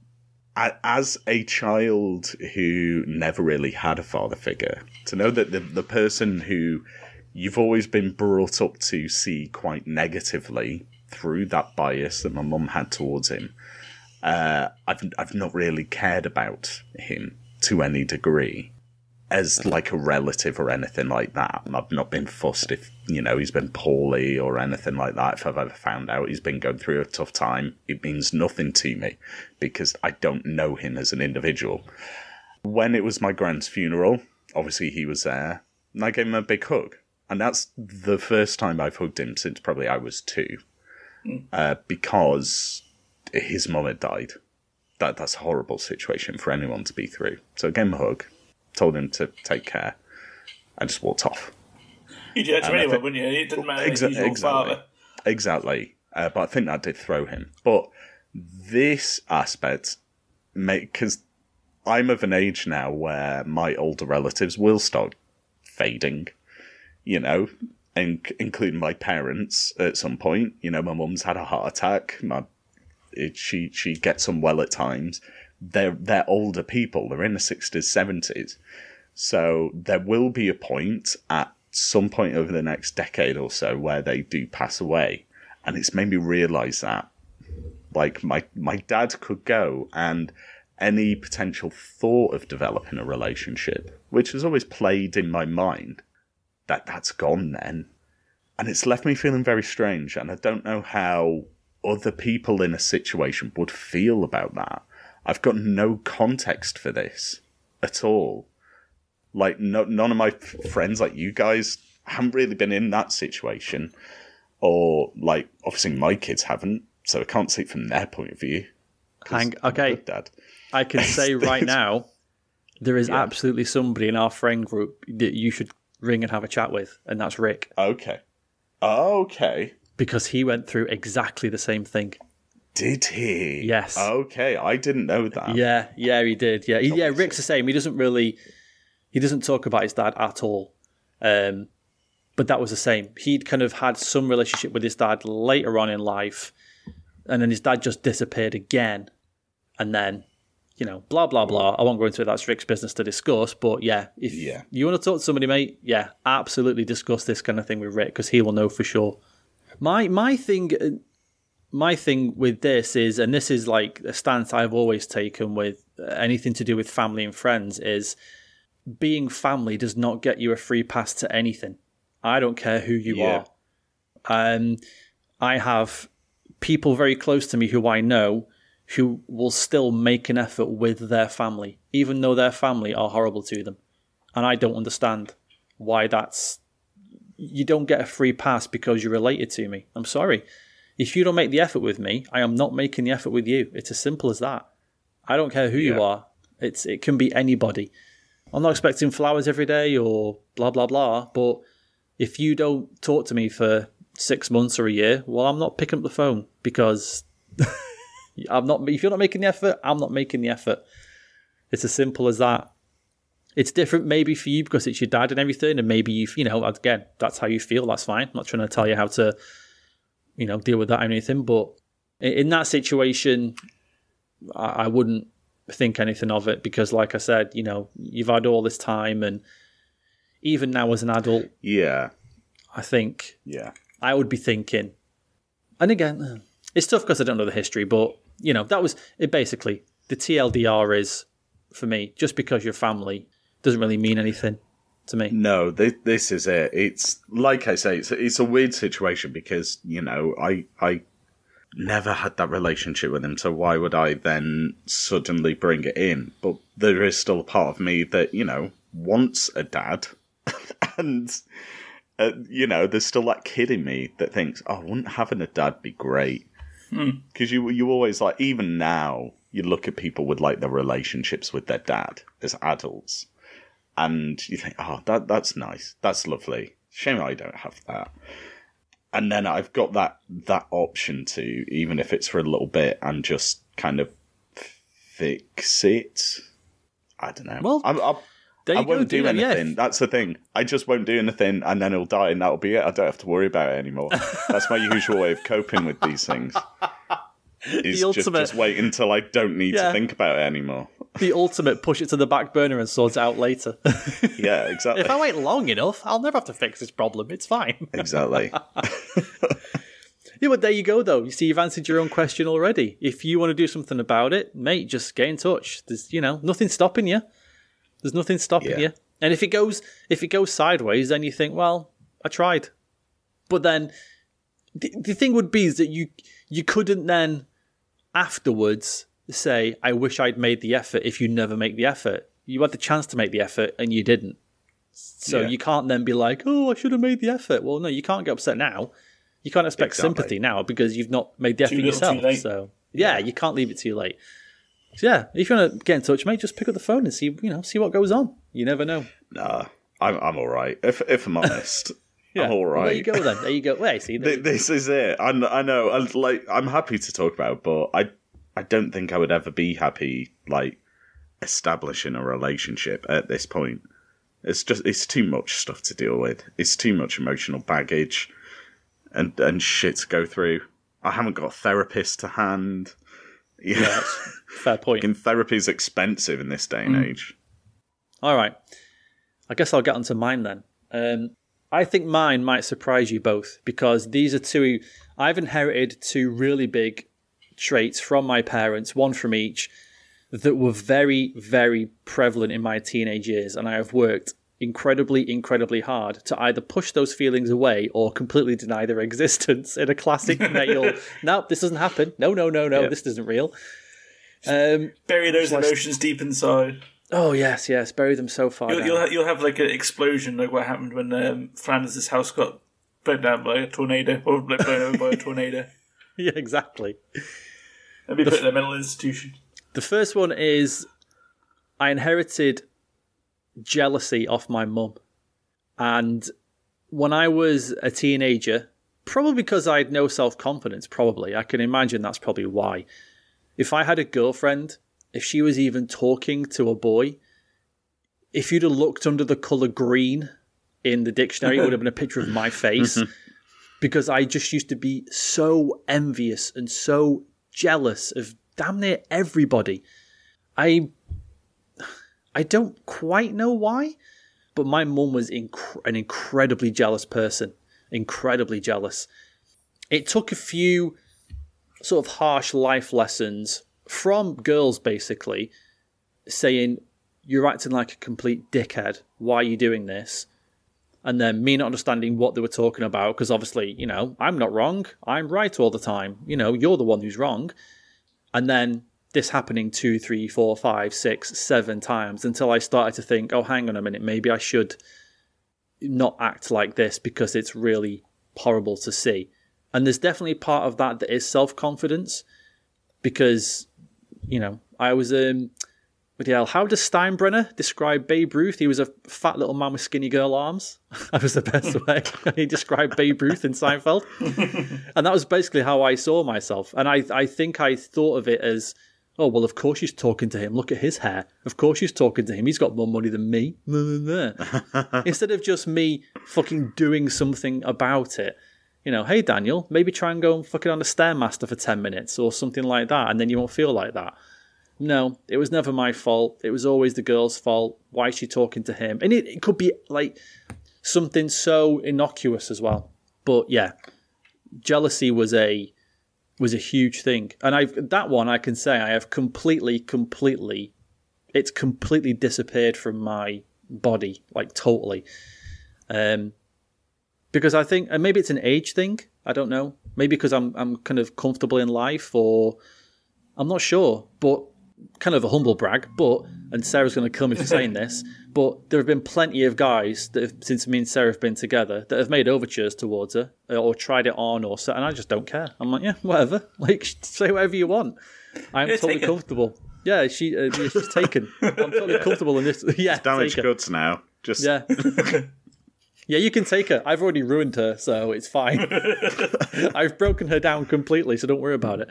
as a child who never really had a father figure, to know that the the person who you've always been brought up to see quite negatively through that bias that my mum had towards him, uh, I've I've not really cared about him to any degree as like a relative or anything like that. I've not been fussed if you know he's been poorly or anything like that. If I've ever found out he's been going through a tough time, it means nothing to me because I don't know him as an individual. When it was my grand's funeral, obviously he was there, and I gave him a big hug, and that's the first time I've hugged him since probably I was two, uh, because his mum had died. That that's a horrible situation for anyone to be through. So I gave him a hug, told him to take care, and just walked off. You do that to anyone, wouldn't you? It doesn't matter. Exa- Exa- exactly. father. Exactly. Uh, but I think that did throw him. But this aspect, because I'm of an age now where my older relatives will start fading, you know, in- including my parents at some point. You know, my mum's had a heart attack. My it, she she gets unwell at times. They're they're older people. They're in the sixties, seventies. So there will be a point at some point over the next decade or so where they do pass away, and it's made me realise that. Like my my dad could go, and any potential thought of developing a relationship, which has always played in my mind, that that's gone then, and it's left me feeling very strange, and I don't know how other people in a situation would feel about that. I've got no context for this at all like no, none of my friends like you guys haven't really been in that situation or like obviously my kids haven't so i can't see it from their point of view. Hang- okay. dad I can say right now, there is absolutely somebody in our friend group that you should ring and have a chat with, and that's Rick, okay okay because he went through exactly the same thing. Did he Yes. okay i didn't know that Yeah, yeah, he did. Yeah, he, yeah. Rick's the same. He doesn't really, he doesn't talk about his dad at all. Um, but that was the same. He'd kind of had some relationship with his dad later on in life, and then his dad just disappeared again, and then, you know, blah blah blah. I won't go into it. That's Rick's business to discuss. But yeah, if Yeah. you want to talk to somebody, mate, yeah, absolutely discuss this kind of thing with Rick because he will know for sure. My my thing my thing with this is, and this is like a stance I've always taken with anything to do with family and friends, is being family does not get you a free pass to anything. I don't care who you Yeah. are. Um, I have people very close to me who I know who will still make an effort with their family, even though their family are horrible to them. And I don't understand why that's. You don't get a free pass because you're related to me. I'm sorry. If you don't make the effort with me, I am not making the effort with you. It's as simple as that. I don't care who you are. It's it can be anybody. I'm not expecting flowers every day or blah blah blah. But if you don't talk to me for six months or a year, well, I'm not picking up the phone because I'm not. If you're not making the effort, I'm not making the effort. It's as simple as that. It's different maybe for you because it's your dad and everything, and maybe you, you know, again, that's how you feel. That's fine. I'm not trying to tell you how to, you know, deal with that or anything. But in, that situation, I, I wouldn't think anything of it because, like I said, you know, you've had all this time, and even now as an adult, Yeah, I think yeah, I would be thinking. And again, it's tough because I don't know the history, but you know, that was it. Basically, the TLDR is for me just because you're family doesn't really mean anything to me. No, this, this is it. It's like I say, it's it's a weird situation because you know I I never had that relationship with him, so why would I then suddenly bring it in? But there is still a part of me that you know wants a dad, and uh, you know there's still that kid in me that thinks, oh, wouldn't having a dad be great? Because you you always like even now you look at people with like their relationships with their dad as adults and you think, oh, that that's nice, that's lovely. Shame I don't have that. And then I've got that that option to, even if it's for a little bit, and just kind of fix it. I don't know. Well, I'm, I'm, I you go, won't do that, yeah. anything. That's the thing. I just won't do anything, and then he'll die, and that'll be it. I don't have to worry about it anymore. That's my usual way of coping with these things. Is just, ultimate- just wait until I don't need Yeah. to think about it anymore. The ultimate push it to the back burner and sort it out later. Yeah, exactly. if I wait long enough, I'll never have to fix this problem. It's fine. exactly. Yeah, but there you go, though. You see, you've answered your own question already. If you want to do something about it, mate, just get in touch. There's, you know, nothing stopping you. There's nothing stopping Yeah. you. And if it goes, if it goes sideways, then you think, well, I tried. But then, the, the thing would be is that you you couldn't then afterwards say, I wish I'd made the effort. If you never make the effort, you had the chance to make the effort and you didn't. So Yeah. you can't then be like, oh, I should have made the effort. Well, no, you can't get upset now. You can't expect Exactly. sympathy now because you've not made the effort too yourself. So yeah, you can't leave it too late. So yeah, if you want to get in touch, mate, just pick up the phone and see you know see what goes on. You never know. Nah, I'm I'm all right. If if I'm honest, Yeah, I'm all well, there you go then. There you go. Wait, see, there Th- this is it. I, kn- I know. I'm, like I'm happy to talk about, it, but I I don't think I would ever be happy like establishing a relationship at this point. It's just it's too much stuff to deal with. It's too much emotional baggage and and shit to go through. I haven't got a therapist to hand. Yeah, fair point. and therapy's expensive in this day and Mm. age. All right. I guess I'll get onto mine then. Um, I think mine might surprise you both because these are two. I've inherited two really big traits from my parents, one from each, that were very, very prevalent in my teenage years, and I have worked incredibly, incredibly hard to either push those feelings away or completely deny their existence in a classic male. No, this doesn't happen. No, no, no, no, Yeah. this isn't real. Um, Bury those emotions deep inside. oh yes, yes, bury them so far You'll, down. you'll, ha- you'll have like an explosion, like what happened when um, Flanders' house got burnt down by a tornado, or blown over by a tornado, yeah, exactly. And be put in a mental institution. The first one is I inherited jealousy off my mum. And when I was a teenager, probably because I had no self confidence, probably, I can imagine that's probably why. If I had a girlfriend, if she was even talking to a boy, if you'd have looked under the colour green in the dictionary, it would have been a picture of my face. Mm-hmm. because I just used to be so envious and so jealous of damn near everybody. I I don't quite know why, but my mum was inc- an incredibly jealous person, incredibly jealous. It took a few sort of harsh life lessons from girls basically saying you're acting like a complete dickhead. Why are you doing this? And then me not understanding what they were talking about because obviously you know i'm not wrong. I'm right all the time. You know you're the one who's wrong. And then this happening two three four five six seven times until i started to think oh hang on a minute. Maybe i should not act like this because it's really horrible to see. And there's definitely part of that that is self-confidence because you know i was um how does Steinbrenner describe Babe Ruth? He was a fat little man with skinny girl arms. that was the best way he described Babe Ruth in Seinfeld. and that was basically how I saw myself. And I, I think I thought of it as, Oh, well, of course she's talking to him. Look at his hair. Of course she's talking to him. He's got more money than me. Instead of just me fucking doing something about it. You know, hey, Daniel, maybe try and go and fucking on a Stairmaster for 10 minutes or something like that, and then you won't feel like that. No, it was never my fault. It was always the girl's fault. Why is she talking to him? And it, it could be like something so innocuous as well. But yeah, jealousy was a was a huge thing, and I that one I can say I have completely, completely, it's completely disappeared from my body, like totally. Um, because I think, and maybe it's an age thing. I don't know. Maybe because I'm I'm kind of comfortable in life, or I'm not sure. But kind of a humble brag, but and Sarah's going to kill me for saying this, but there have been plenty of guys that have, since me and Sarah have been together that have made overtures towards her uh, or tried it on or so, and I just don't care. I'm like, yeah, whatever. Like, say whatever you want. I'm Yeah, totally take it. comfortable. Yeah, she uh, she's taken. I'm totally comfortable in this. Yeah, Damaged take goods now. Just Yeah. yeah, you can take her. I've already ruined her, so it's fine. I've broken her down completely, so don't worry about it.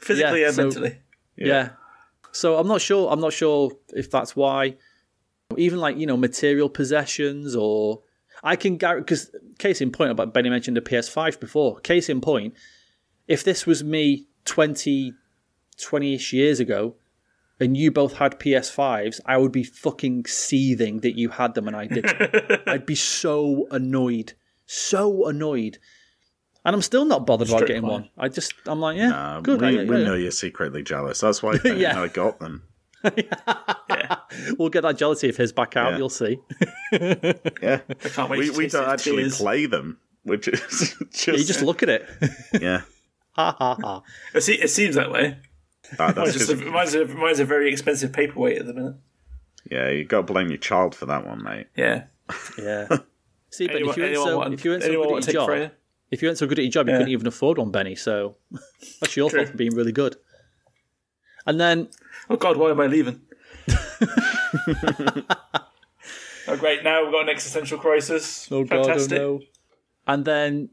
Physically Yeah, and so- mentally. Yeah. So I'm not sure. I'm not sure if that's why. Even like you know material possessions or I can guarantee because case in point about Benny mentioned the PS5 before. Case in point, if this was me 20, 20-ish years ago, and you both had PS5s, I would be fucking seething that you had them and I didn't. I'd be so annoyed, so annoyed. And I'm still not bothered about getting one. one. I just, I'm like, yeah, uh, good. we, I- we yeah. know you're secretly jealous. That's why I, Yeah. I got them. yeah. We'll get that jealousy of his back out. Yeah. You'll see. Yeah, I can't wait we, to we don't actually tears. play them, which is just, You just look at it. yeah. ha ha ha. It, se- it seems that way. Ah, that's just a, 'cause- mine's, a, mine's a very expensive paperweight at the minute. yeah, you got to blame your child for that one, mate. Yeah. Yeah. See, but Anyone, if you weren't so want, if you weren't so anyone good want at to take job, Freya? If you weren't so good at your job, you Yeah. couldn't even afford one, Benny. So that's your fault for being really good. And then Oh God, why am I leaving? oh great! Now we've got an existential crisis. Oh god, oh no. And then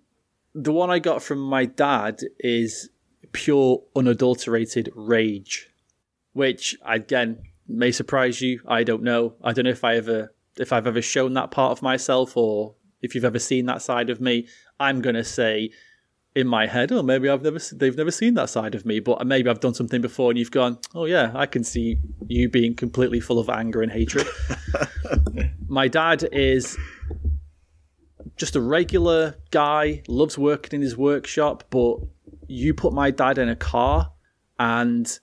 the one I got from my dad is pure unadulterated rage, which again may surprise you. I don't know. I don't know if I ever if I've ever shown that part of myself or if you've ever seen that side of me. I'm gonna say in my head, oh, maybe I've never they've never seen that side of me, but maybe I've done something before, and you've gone, oh yeah, I can see you being completely full of anger and hatred. my dad is just a regular guy, loves working in his workshop, but you put my dad in a car and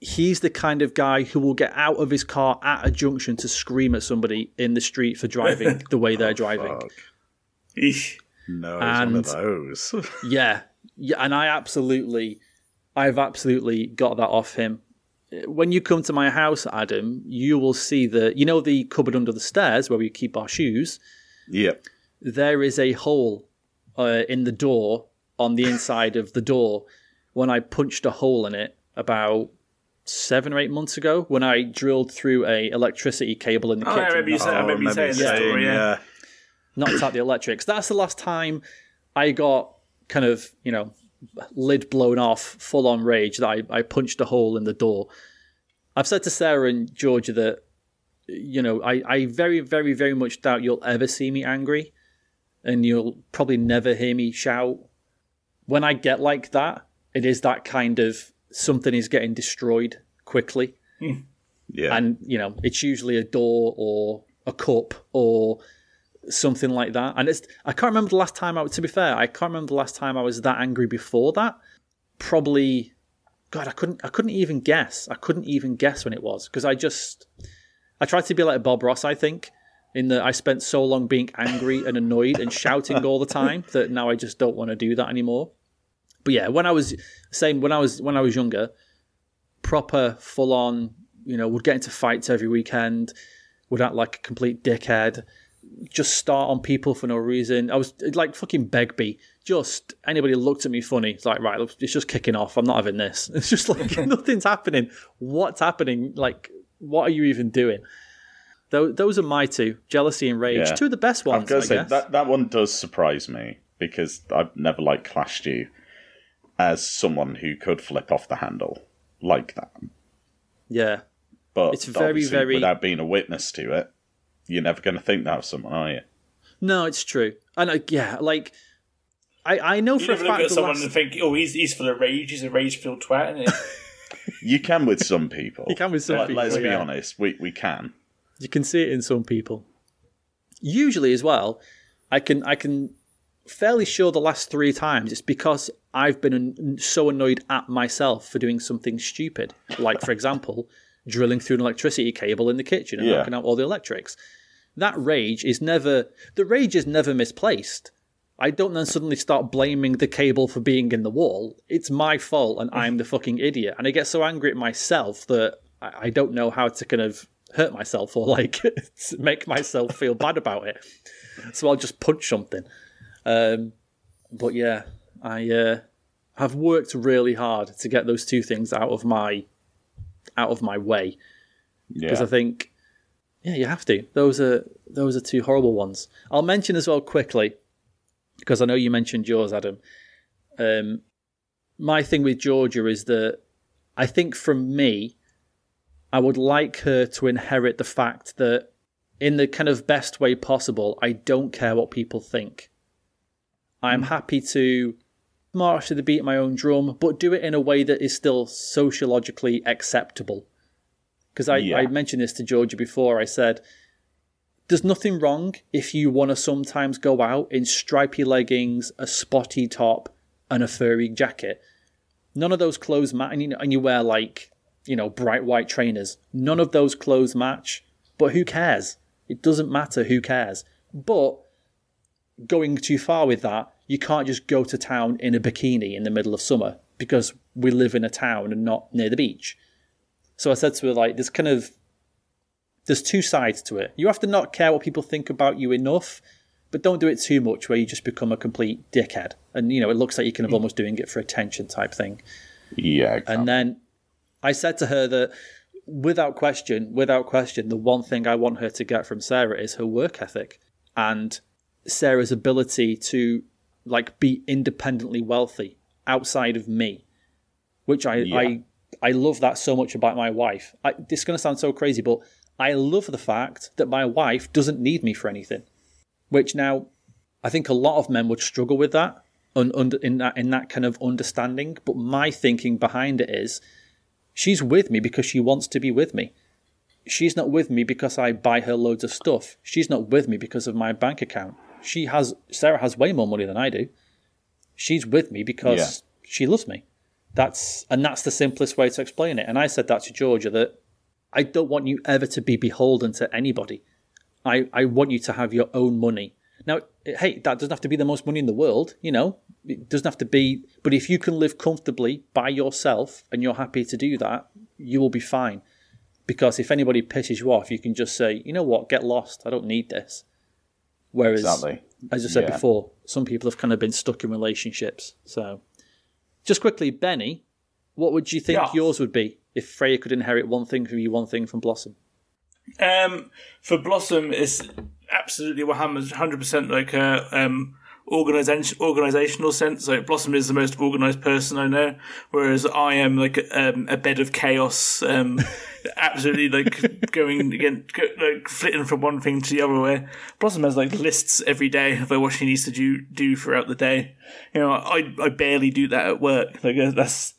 he's the kind of guy who will get out of his car at a junction to scream at somebody in the street for driving the way they're oh, driving. Fuck. No, it's one of those. Yeah. Yeah, and I absolutely I've absolutely got that off him. When you come to my house, Adam, you will see the you know the cupboard under the stairs where we keep our shoes? yep. there is a hole uh, in the door on the inside of the door when I punched a hole in it about seven or eight months ago when I drilled through a electricity cable in the Oh, I kitchen. remember you knocked saying- I remember you saying that story, yeah. Knocked out the electrics. That's the last time I got kind of, you know, lid blown off, full on rage that I, I punched a hole in the door. I've said to Sarah and Georgia that, you know, I, I very, very, very much doubt you'll ever see me angry and you'll probably never hear me shout. When I get like that, it is that kind of something is getting destroyed quickly hmm. Yeah. and you know it's usually a door or a cup or something like that. And it's i can't remember the last time i to be fair i can't remember the last time i was that angry before that. Probably god i couldn't i couldn't even guess. I couldn't even guess when it was because i just i tried to be like a bob ross i think in that i spent so long being angry and annoyed and shouting all the time that now i just don't want to do that anymore. But yeah when i was same when i was when i was younger proper full on you know would get into fights every weekend would act like a complete dickhead just start on people for no reason i was like fucking begbie just anybody looked at me funny it's like right it's just kicking off i'm not having this it's just like nothing's happening what's happening like what are you even doing those are my two jealousy and rage Yeah. two of the best ones I've got to say guess. that that one does surprise me because I've never like clashed you as someone who could flip off the handle. like that. Yeah. But It's very, very- without being a witness to it, you're never going to think that of someone, are you? No, it's true. And uh, yeah, like I I know You for a never look fact at someone last- and think, "Oh, he's he's full of rage. He's a rage-filled twat." Isn't he? You can with some people. You can with some Let- people, Let's be honest, we we can. You can see it in some people. Usually, as well, I can I can fairly sure the last three times it's because I've been an- so annoyed at myself for doing something stupid, like for example, drilling through an electricity cable in the kitchen and Yeah. knocking out all the electrics. That rage is never the rage is never misplaced. I don't then suddenly start blaming the cable for being in the wall. It's my fault and I'm the fucking idiot. And I get so angry at myself that I don't know how to kind of hurt myself or like make myself feel bad about it. So I'll just punch something. Um, but yeah, I uh, have worked really hard to get those two things out of my out of my way because Yeah. I think yeah, you have to. Those are those are two horrible ones. I'll mention as well quickly because I know you mentioned yours, Adam. Um, my thing with Georgia is that I think from me, I would like her to inherit the fact that, in the kind of best way possible, I don't care what people think. I'm happy to march to the beat of my own drum, but do it in a way that is still sociologically acceptable. Because I, Yeah. I mentioned this to Georgia before. I said, there's nothing wrong if you want to sometimes go out in stripy leggings, a spotty top, and a furry jacket. None of those clothes match, and you, and you wear like, you know, bright white trainers. None of those clothes match, but who cares? It doesn't matter who cares. But going too far with that, you can't just go to town in a bikini in the middle of summer because we live in a town and not near the beach. So I said to her, like, there's kind of there's two sides to it. You have to not care what people think about you enough, but don't do it too much where you just become a complete dickhead. And you know, it looks like you're kind of mm. almost doing it for attention type thing. Yeah, exactly. And then I said to her that without question, without question, the one thing I want her to get from Sarah is her work ethic and Sarah's ability to like be independently wealthy outside of me, which I Yeah. I I love that so much about my wife. I, this is going to sound so crazy, but I love the fact that my wife doesn't need me for anything. Which now, I think a lot of men would struggle with that, un, under, in that in that kind of understanding. But my thinking behind it is, she's with me because she wants to be with me. She's not with me because I buy her loads of stuff. She's not with me because of my bank account. She has Sarah has way more money than I do. She's with me because Yeah. she loves me. That's and that's the simplest way to explain it. And I said that to Georgia that I don't want you ever to be beholden to anybody. I, I want you to have your own money. Now, hey, that doesn't have to be the most money in the world, you know. It doesn't have to be, but if you can live comfortably by yourself and you're happy to do that, you will be fine. Because if anybody pisses you off, you can just say, you know what, get lost. I don't need this. Whereas, Exactly. as I said Yeah. before, some people have kind of been stuck in relationships. So, just quickly, Benny, what would you think Yeah. yours would be if Freya could inherit one thing from you, one thing from Blossom? Um, for Blossom, it's absolutely 100% like a um, organization, organizational sense. Like Blossom is the most organized person I know, whereas I am like um, a bed of chaos. Um, absolutely like going again, go, like flitting from one thing to the other. Where Blossom has like lists every day of what she needs to do do throughout the day. You know, I I barely do that at work. Like uh, that's.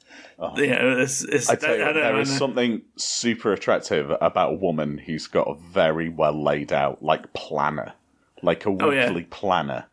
You know, it's, it's, I tell you, I there I know. something super attractive about a woman who's got a very well laid out, like planner, like a Oh, yeah. weekly planner.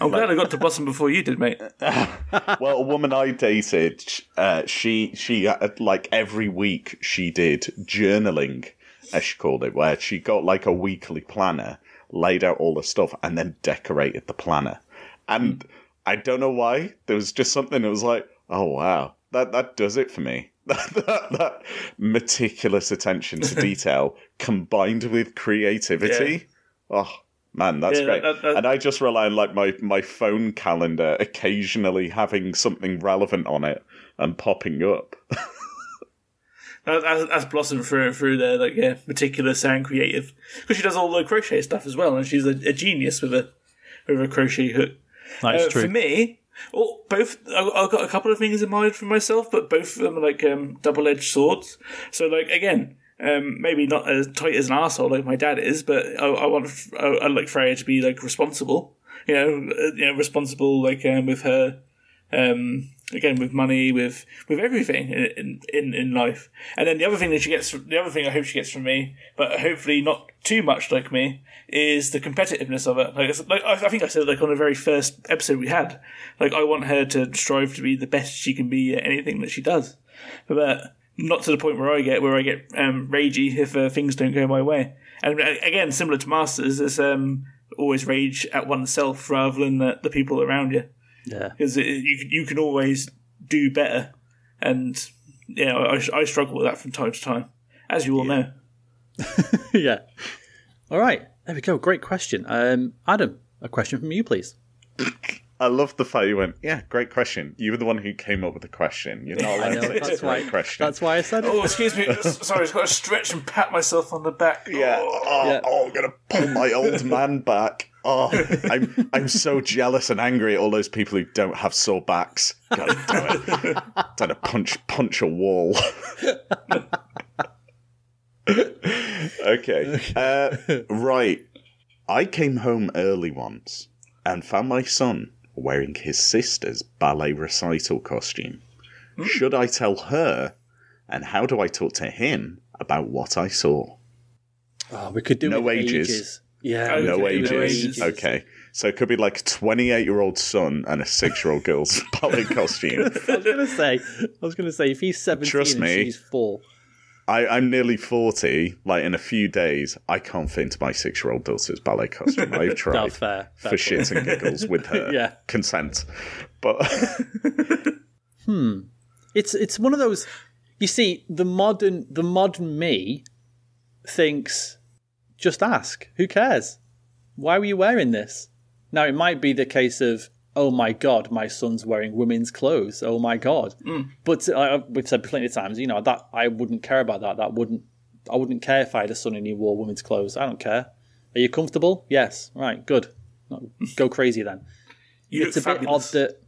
I'm glad I got to Blossom before you did, mate. well, a woman I dated, uh, she she uh, like every week she did journaling, as she called it, where she got like a weekly planner, laid out all the stuff, and then decorated the planner. And I don't know why there was just something that was like, oh wow, that that does it for me. That, that, that meticulous attention to detail combined with creativity. Oh man, that's Yeah, great. that- that- and I just rely on like my, my phone calendar occasionally having something relevant on it and popping up. That- That's, that's Blossom through and through there, like yeah, meticulous and creative. Because she does all the crochet stuff as well, and she's a, a genius with a with a crochet hook. That's Uh, For me, all, got both. I- I've got a couple of things in mind for myself, but both of them are like um, double-edged swords. So, like again, um, maybe not as tight as an asshole like my dad is, but I, I want I, I like Freya to be like responsible. You know, uh, you know, responsible like um, with her. Um, again, with money, with with everything in, in in life. And then the other thing that she gets, the other thing I hope she gets from me, but hopefully not too much like me, is the competitiveness of it. Like, like I think I said like on the very first episode we had, like I want her to strive to be the best she can be at anything that she does, but not to the point where I get where I get um, ragey if uh, things don't go my way. And uh, again, similar to Masters, it's um, always rage at oneself rather than the, the people around you Yeah. because you can- you can always do better, and you know I, I struggle with that from time to time, as you all know. yeah. All right. There we go. Great question. Um, Adam, a question from you, please. I love the fact you went, yeah, great question. You were the one who came up with the question. You're not I allowed know. to say it's a That's great why. question. That's why I said it. Oh, excuse me. Sorry, I've got to stretch and pat myself on the back. Yeah. Oh. Oh, Yeah. oh, I'm gonna pull my old man back. Oh, I'm I'm so jealous and angry at all those people who don't have sore backs. God damn it! Trying to punch punch a wall. okay. Uh, right. I came home early once and found my son wearing his sister's ballet recital costume. Hmm. Should I tell her? And how do I talk to him about what I saw? Oh, we could do No it with ages. Yeah. Oh, No could do ages. no ages. Okay. So it could be like a 28 year old son and a 6 year old girl's ballet costume. I was gonna say. I was gonna say if he's seventeen Trust and me. she's four. I, I'm nearly 40. Like in a few days, I can't fit into my 6 year old daughter's ballet costume. I've No, tried fair. fair for point. shit and giggles with her Yeah. consent. But hmm. It's it's one of those. You see, the modern the modern me thinks, just ask. Who cares? Why were you wearing this? Now it might be the case of, oh my god, my son's wearing women's clothes. Oh my god. But uh, we've said plenty of times, you know, that I wouldn't care about that. That wouldn't. I wouldn't care if I had a son and he wore women's clothes. I don't care. Are you comfortable? Yes. Right. Good. Go crazy then You it's a look bit odd that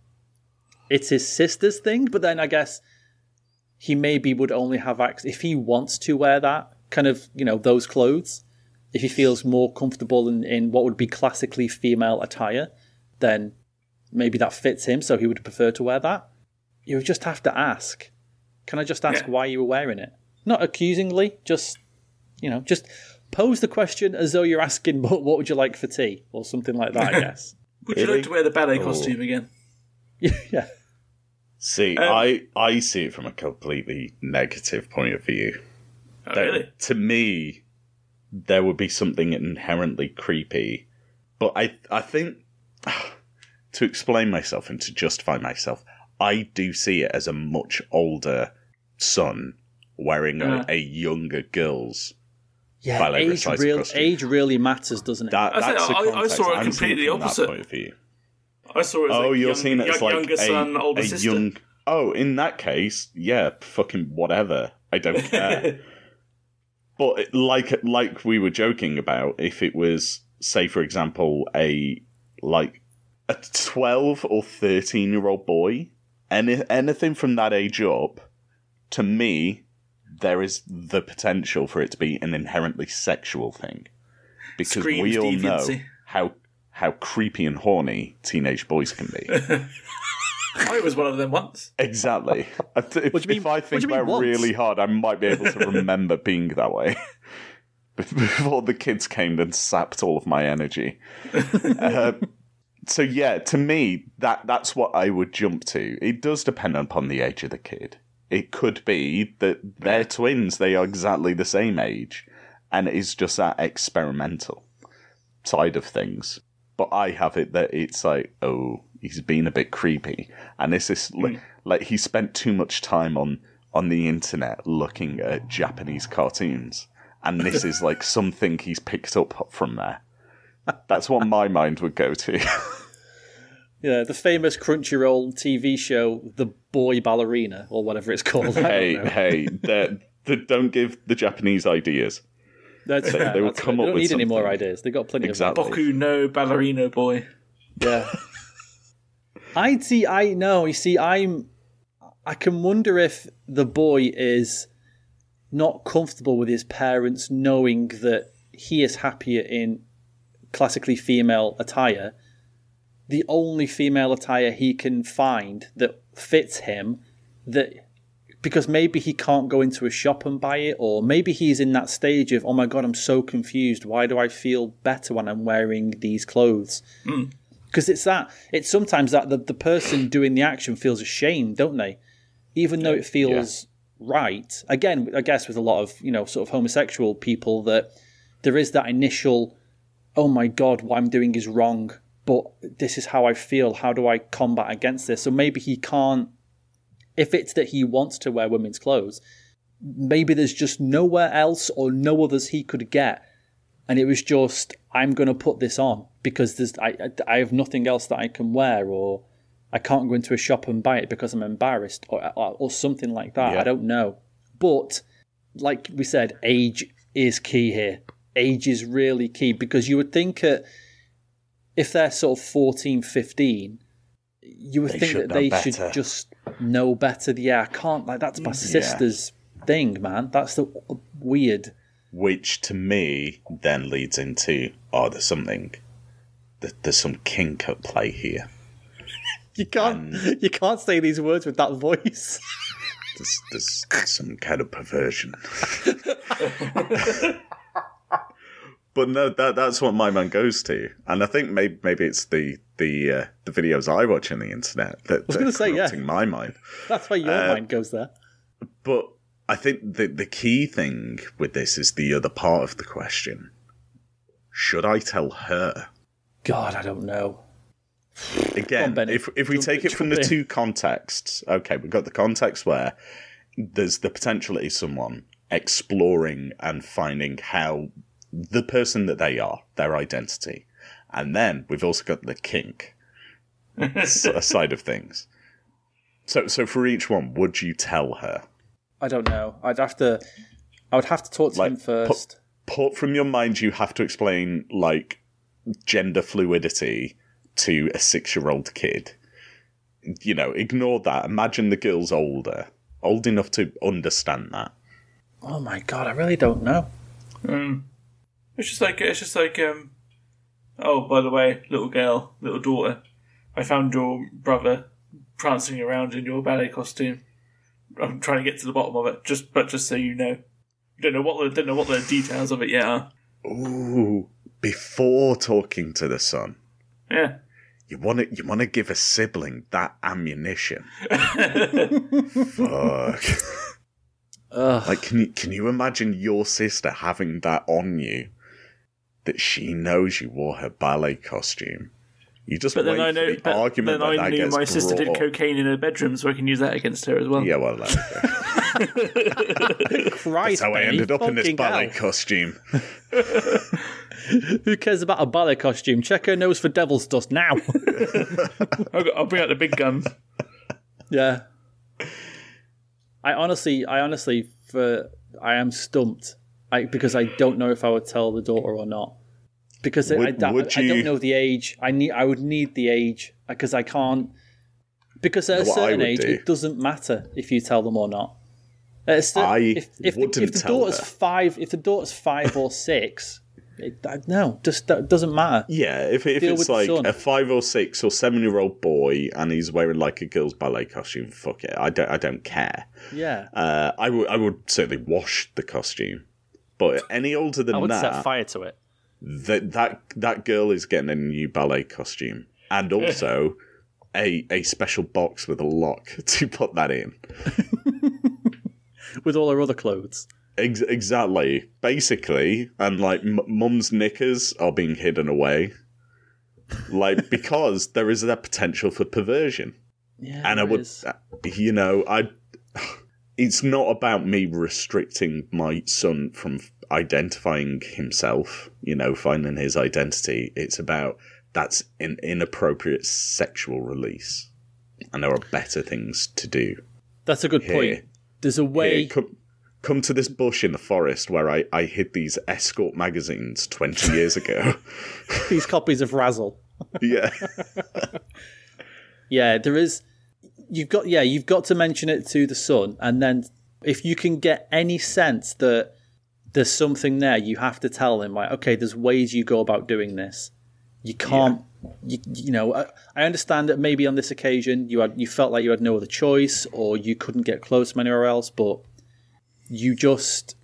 it's his sister's thing, but then I guess he maybe would only have access if he wants to wear that kind of, you know, those clothes. If he feels more comfortable in, in what would be classically female attire, then maybe that fits him, so he would prefer to wear that. You would just have to ask. Can I just ask Yeah. why you were wearing it? Not accusingly, just you know, just pose the question as though you're asking, "What what would you like for tea?" or something like that. I guess. Would you Really? like to wear the ballet Oh. costume again? yeah. see, Um, I, I see it from a completely negative point of view. Oh, That- really? To me, there would be something inherently creepy. But I, I think, to explain myself and to justify myself, I do see it as a much older son wearing Uh. a, a younger girl's. Yeah, Ballet age, recital real, costume. age really matters, doesn't it? That, I say, that's the I- I saw it I'm completely seeing from that opposite. point of view. I saw it as Oh, like you're young, seeing it as young- like younger a, son, older a sister. young. Oh, in that case, yeah, fucking whatever. I don't care. but like like we were joking about, if it was, say, for example, a like a twelve or thirteen year old boy, any anything from that age up, to me, there is the potential for it to be an inherently sexual thing, because Screams we all know how how creepy and horny teenage boys can be. I was one of them once. Exactly. If, if, What do you mean- if I think about once? really hard, I might be able to remember being that way. Before the kids came and sapped all of my energy. Uh, so yeah, to me, that that's what I would jump to. It does depend upon the age of the kid. It could be that they're twins; they are exactly the same age, and it is just that experimental side of things. But I have it that it's like, oh, he's been a bit creepy, and this is li- hmm. like he spent too much time on on the internet looking at Japanese cartoons, and this is like something he's picked up from there. That's what my mind would go to. Yeah, the famous Crunchyroll TV show, The Boy Ballerina, or whatever it's called. Hey, hey, they're- they don't give the Japanese ideas. That's fair. they will that's come fair. up They don't with need any more ideas. They've got plenty of Exactly. Boku no ballerino boy. Yeah. I see. I know. You see, I'm. I can wonder if the boy is not comfortable with his parents knowing that he is happier in classically female attire. The only female attire he can find that fits him, that because maybe he can't go into a shop and buy it, or maybe he's in that stage of, oh my god, I'm so confused. Why do I feel better when I'm wearing these clothes? Hmm. Because it's that, it's sometimes that the, the person doing the action feels ashamed, don't they? Even though it feels right. Again, I guess with a lot of, you know, sort of homosexual people, that there is that initial, oh my god, what I'm doing is wrong, but this is how I feel. How do I combat against this? So maybe he can't if it's that he wants to wear women's clothes, maybe there's just nowhere else or no others he could get. And it was just, I'm going to put this on because there's, I, I have nothing else that I can wear, or I can't go into a shop and buy it because I'm embarrassed, or, or, or something like that. Yeah. I don't know. But, like we said, age is key here. Age is really key because you would think that if they're sort of 14, 15, you would They think that they better. should just know better. Yeah, I can't. Like that's my mm, sister's thing, man. That's the weird. Which to me then leads into oh, there's something. There's some kink at play here. You can't. you can't say these words with that voice. There's, there's some kind of perversion. but no, that that's what my mind goes to, and I think maybe maybe it's the the uh, the videos I watch on the internet that was gonna say, yeah. my mind. That's why your Uh, mind goes there. But I think the the key thing with this is the other part of the question: Should I tell her? God, I don't know. Again, Benny. if if we Jump- take it from the in. two contexts, okay, we've got the context where there's the potential is someone exploring and finding how the person that they are, their identity, and then we've also got the kink side of things. So, so for each one, would you tell her? I don't know. I'd have to. I would have to talk to Like, him first. Put from your mind, you have to explain like gender fluidity to a six-year-old kid. You know, ignore that. Imagine the girl's older, old enough to understand that. Oh my god, I really don't know. Hmm. It's just like it's just like um. Oh, by the way, little girl, little daughter, I found your brother prancing around in your ballet costume. I'm trying to get to the bottom of it, just but just so you know, don't know what the don't know what the details of it yet are. Ooh, before talking to the son, Yeah, you want to you want to give a sibling that ammunition. Fuck. Ugh. Like, can you can you imagine your sister having that on you? That she knows you wore her ballet costume. You just but wait then I for know, the but argument then that I that knew gets my sister did cocaine in her bedroom, so I can use that against her as well. Yeah, well, there we go. Christ, That's how I ended up in this ballet hell. costume. Who cares about a ballet costume? Check her nose for devil's dust now. I'll, I'll bring out the big guns. yeah. I honestly, I honestly, for I am stumped. I because I don't know if I would tell the daughter or not. Because I, Would- I, would I you- don't know the age. I need. I would need the age because I can't. Because at a what certain age, do? it doesn't matter if you tell them or not. At a cer- I if, if, the, wouldn't if the tell daughter's her. five, if the daughter's five or six, it, I- no, just that doesn't matter. Yeah, if, if Deal it's like a five or six or seven year old boy and he's wearing like a girl's ballet costume, fuck it. I don't I don't care. Yeah, Uh, I would I would certainly wash the costume. But any older than I would that, set fire to it. That that that girl is getting a new ballet costume and also a a special box with a lock to put that in. with all her other clothes. Ex- exactly, basically, and like m- mum's knickers are being hidden away, like because there is that potential for perversion. Yeah, and I would, is. Uh, you know, I. It's not about me restricting my son from identifying himself, you know, finding his identity. It's about that's an inappropriate sexual release, and there are better things to do. That's a good Here. point. There's a way. Here, come, come to this bush in the forest where I, I hid these escort magazines 20 years ago. These copies of Razzle. yeah. Yeah, there is. You've got yeah, you've got to mention it to the son, and then if you can get any sense that there's something there, you have to tell him like, okay, there's ways you go about doing this. You can't. You, you know, I, I understand that maybe on this occasion you had you felt like you had no other choice, or you couldn't get close from anywhere else, but you just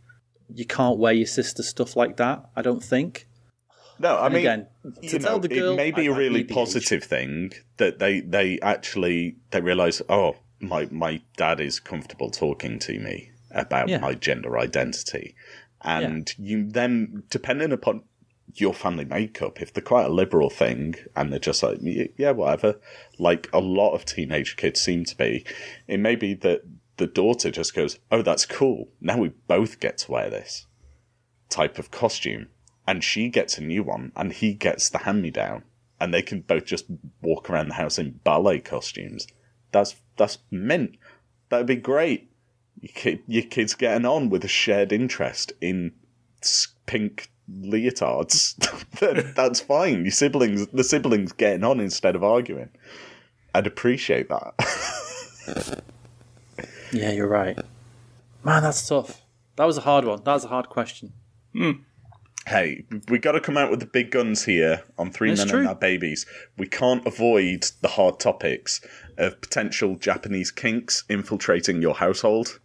you can't wear your sister stuff like that. I don't think. No, I mean, again, to know, tell the girl, it may be I- a really the age. positive thing that they they actually they realize, oh, my my dad is comfortable talking to me about Yeah. my gender identity, and you then depending upon your family makeup, if they're quite a liberal thing and they're just like, yeah, whatever, like a lot of teenage kids seem to be, it may be that the daughter just goes, oh, that's cool. Now we both get to wear this type of costume, and she gets a new one, and he gets the hand me down, and they can both just walk around the house in ballet costumes. That's that's mint. That'd be great. Your, kid, your kids getting on with a shared interest in pink leotards. That- that's fine. Your siblings, the siblings getting on instead of arguing. I'd appreciate that. Yeah, you're right. Man, that's tough. That was a hard one. That was a hard question. Hmm. hey, we got to come out with the big guns here on Three That's Men true. and Their Babies. We can't avoid the hard topics of potential Japanese kinks infiltrating your household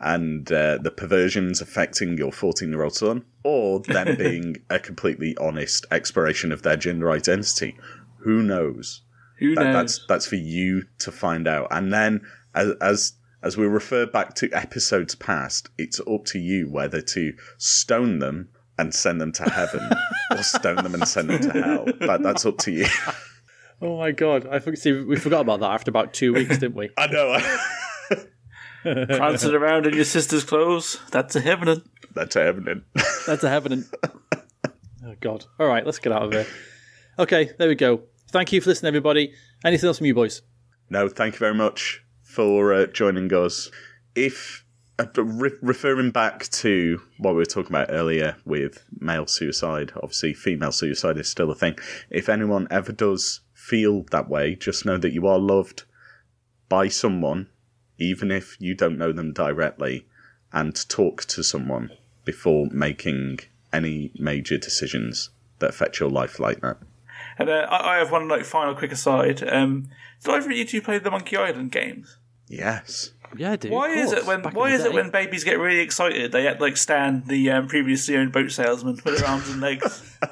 and uh, the perversions affecting your 14 year old son, or them being a completely honest exploration of their gender identity. Who knows? Who That, knows? that's that's for you to find out. And then as as as we refer back to episodes past, it's up to you whether to stone them and send them to heaven or stone them and send them to hell. That, that's up to you. Oh my god! I think See, we forgot about that after about two weeks, didn't we? I know. Prancing around in your sister's clothes. That's a heaven. that's a heaven. That's a heaven. And... Oh god! All right, let's get out of here. Okay, there we go. Thank you for listening, everybody. Anything else from you boys? No, thank you very much for uh, joining us. If uh, re- referring back to what we were talking about earlier with male suicide, obviously female suicide is still a thing. If anyone ever does feel that way, just know that you are loved by someone, even if you don't know them directly, and talk to someone before making any major decisions that affect your life like that. And uh, I, I have one like final quick aside. Um, did either of you two play the Monkey Island games? Yes. Yeah, dude. Why is it when Why is it when babies get really excited they act like Stan, the um, previously owned boat salesman, with their arms and legs?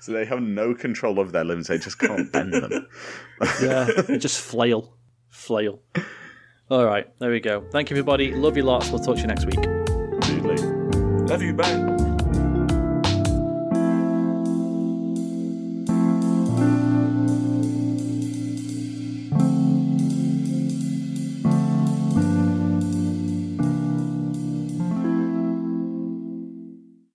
So they have no control over their limbs, they just can't bend them. Yeah, they just flail, flail. All right, there we go. Thank you, everybody. Love you lots. We'll talk to you next week. Love you, bye.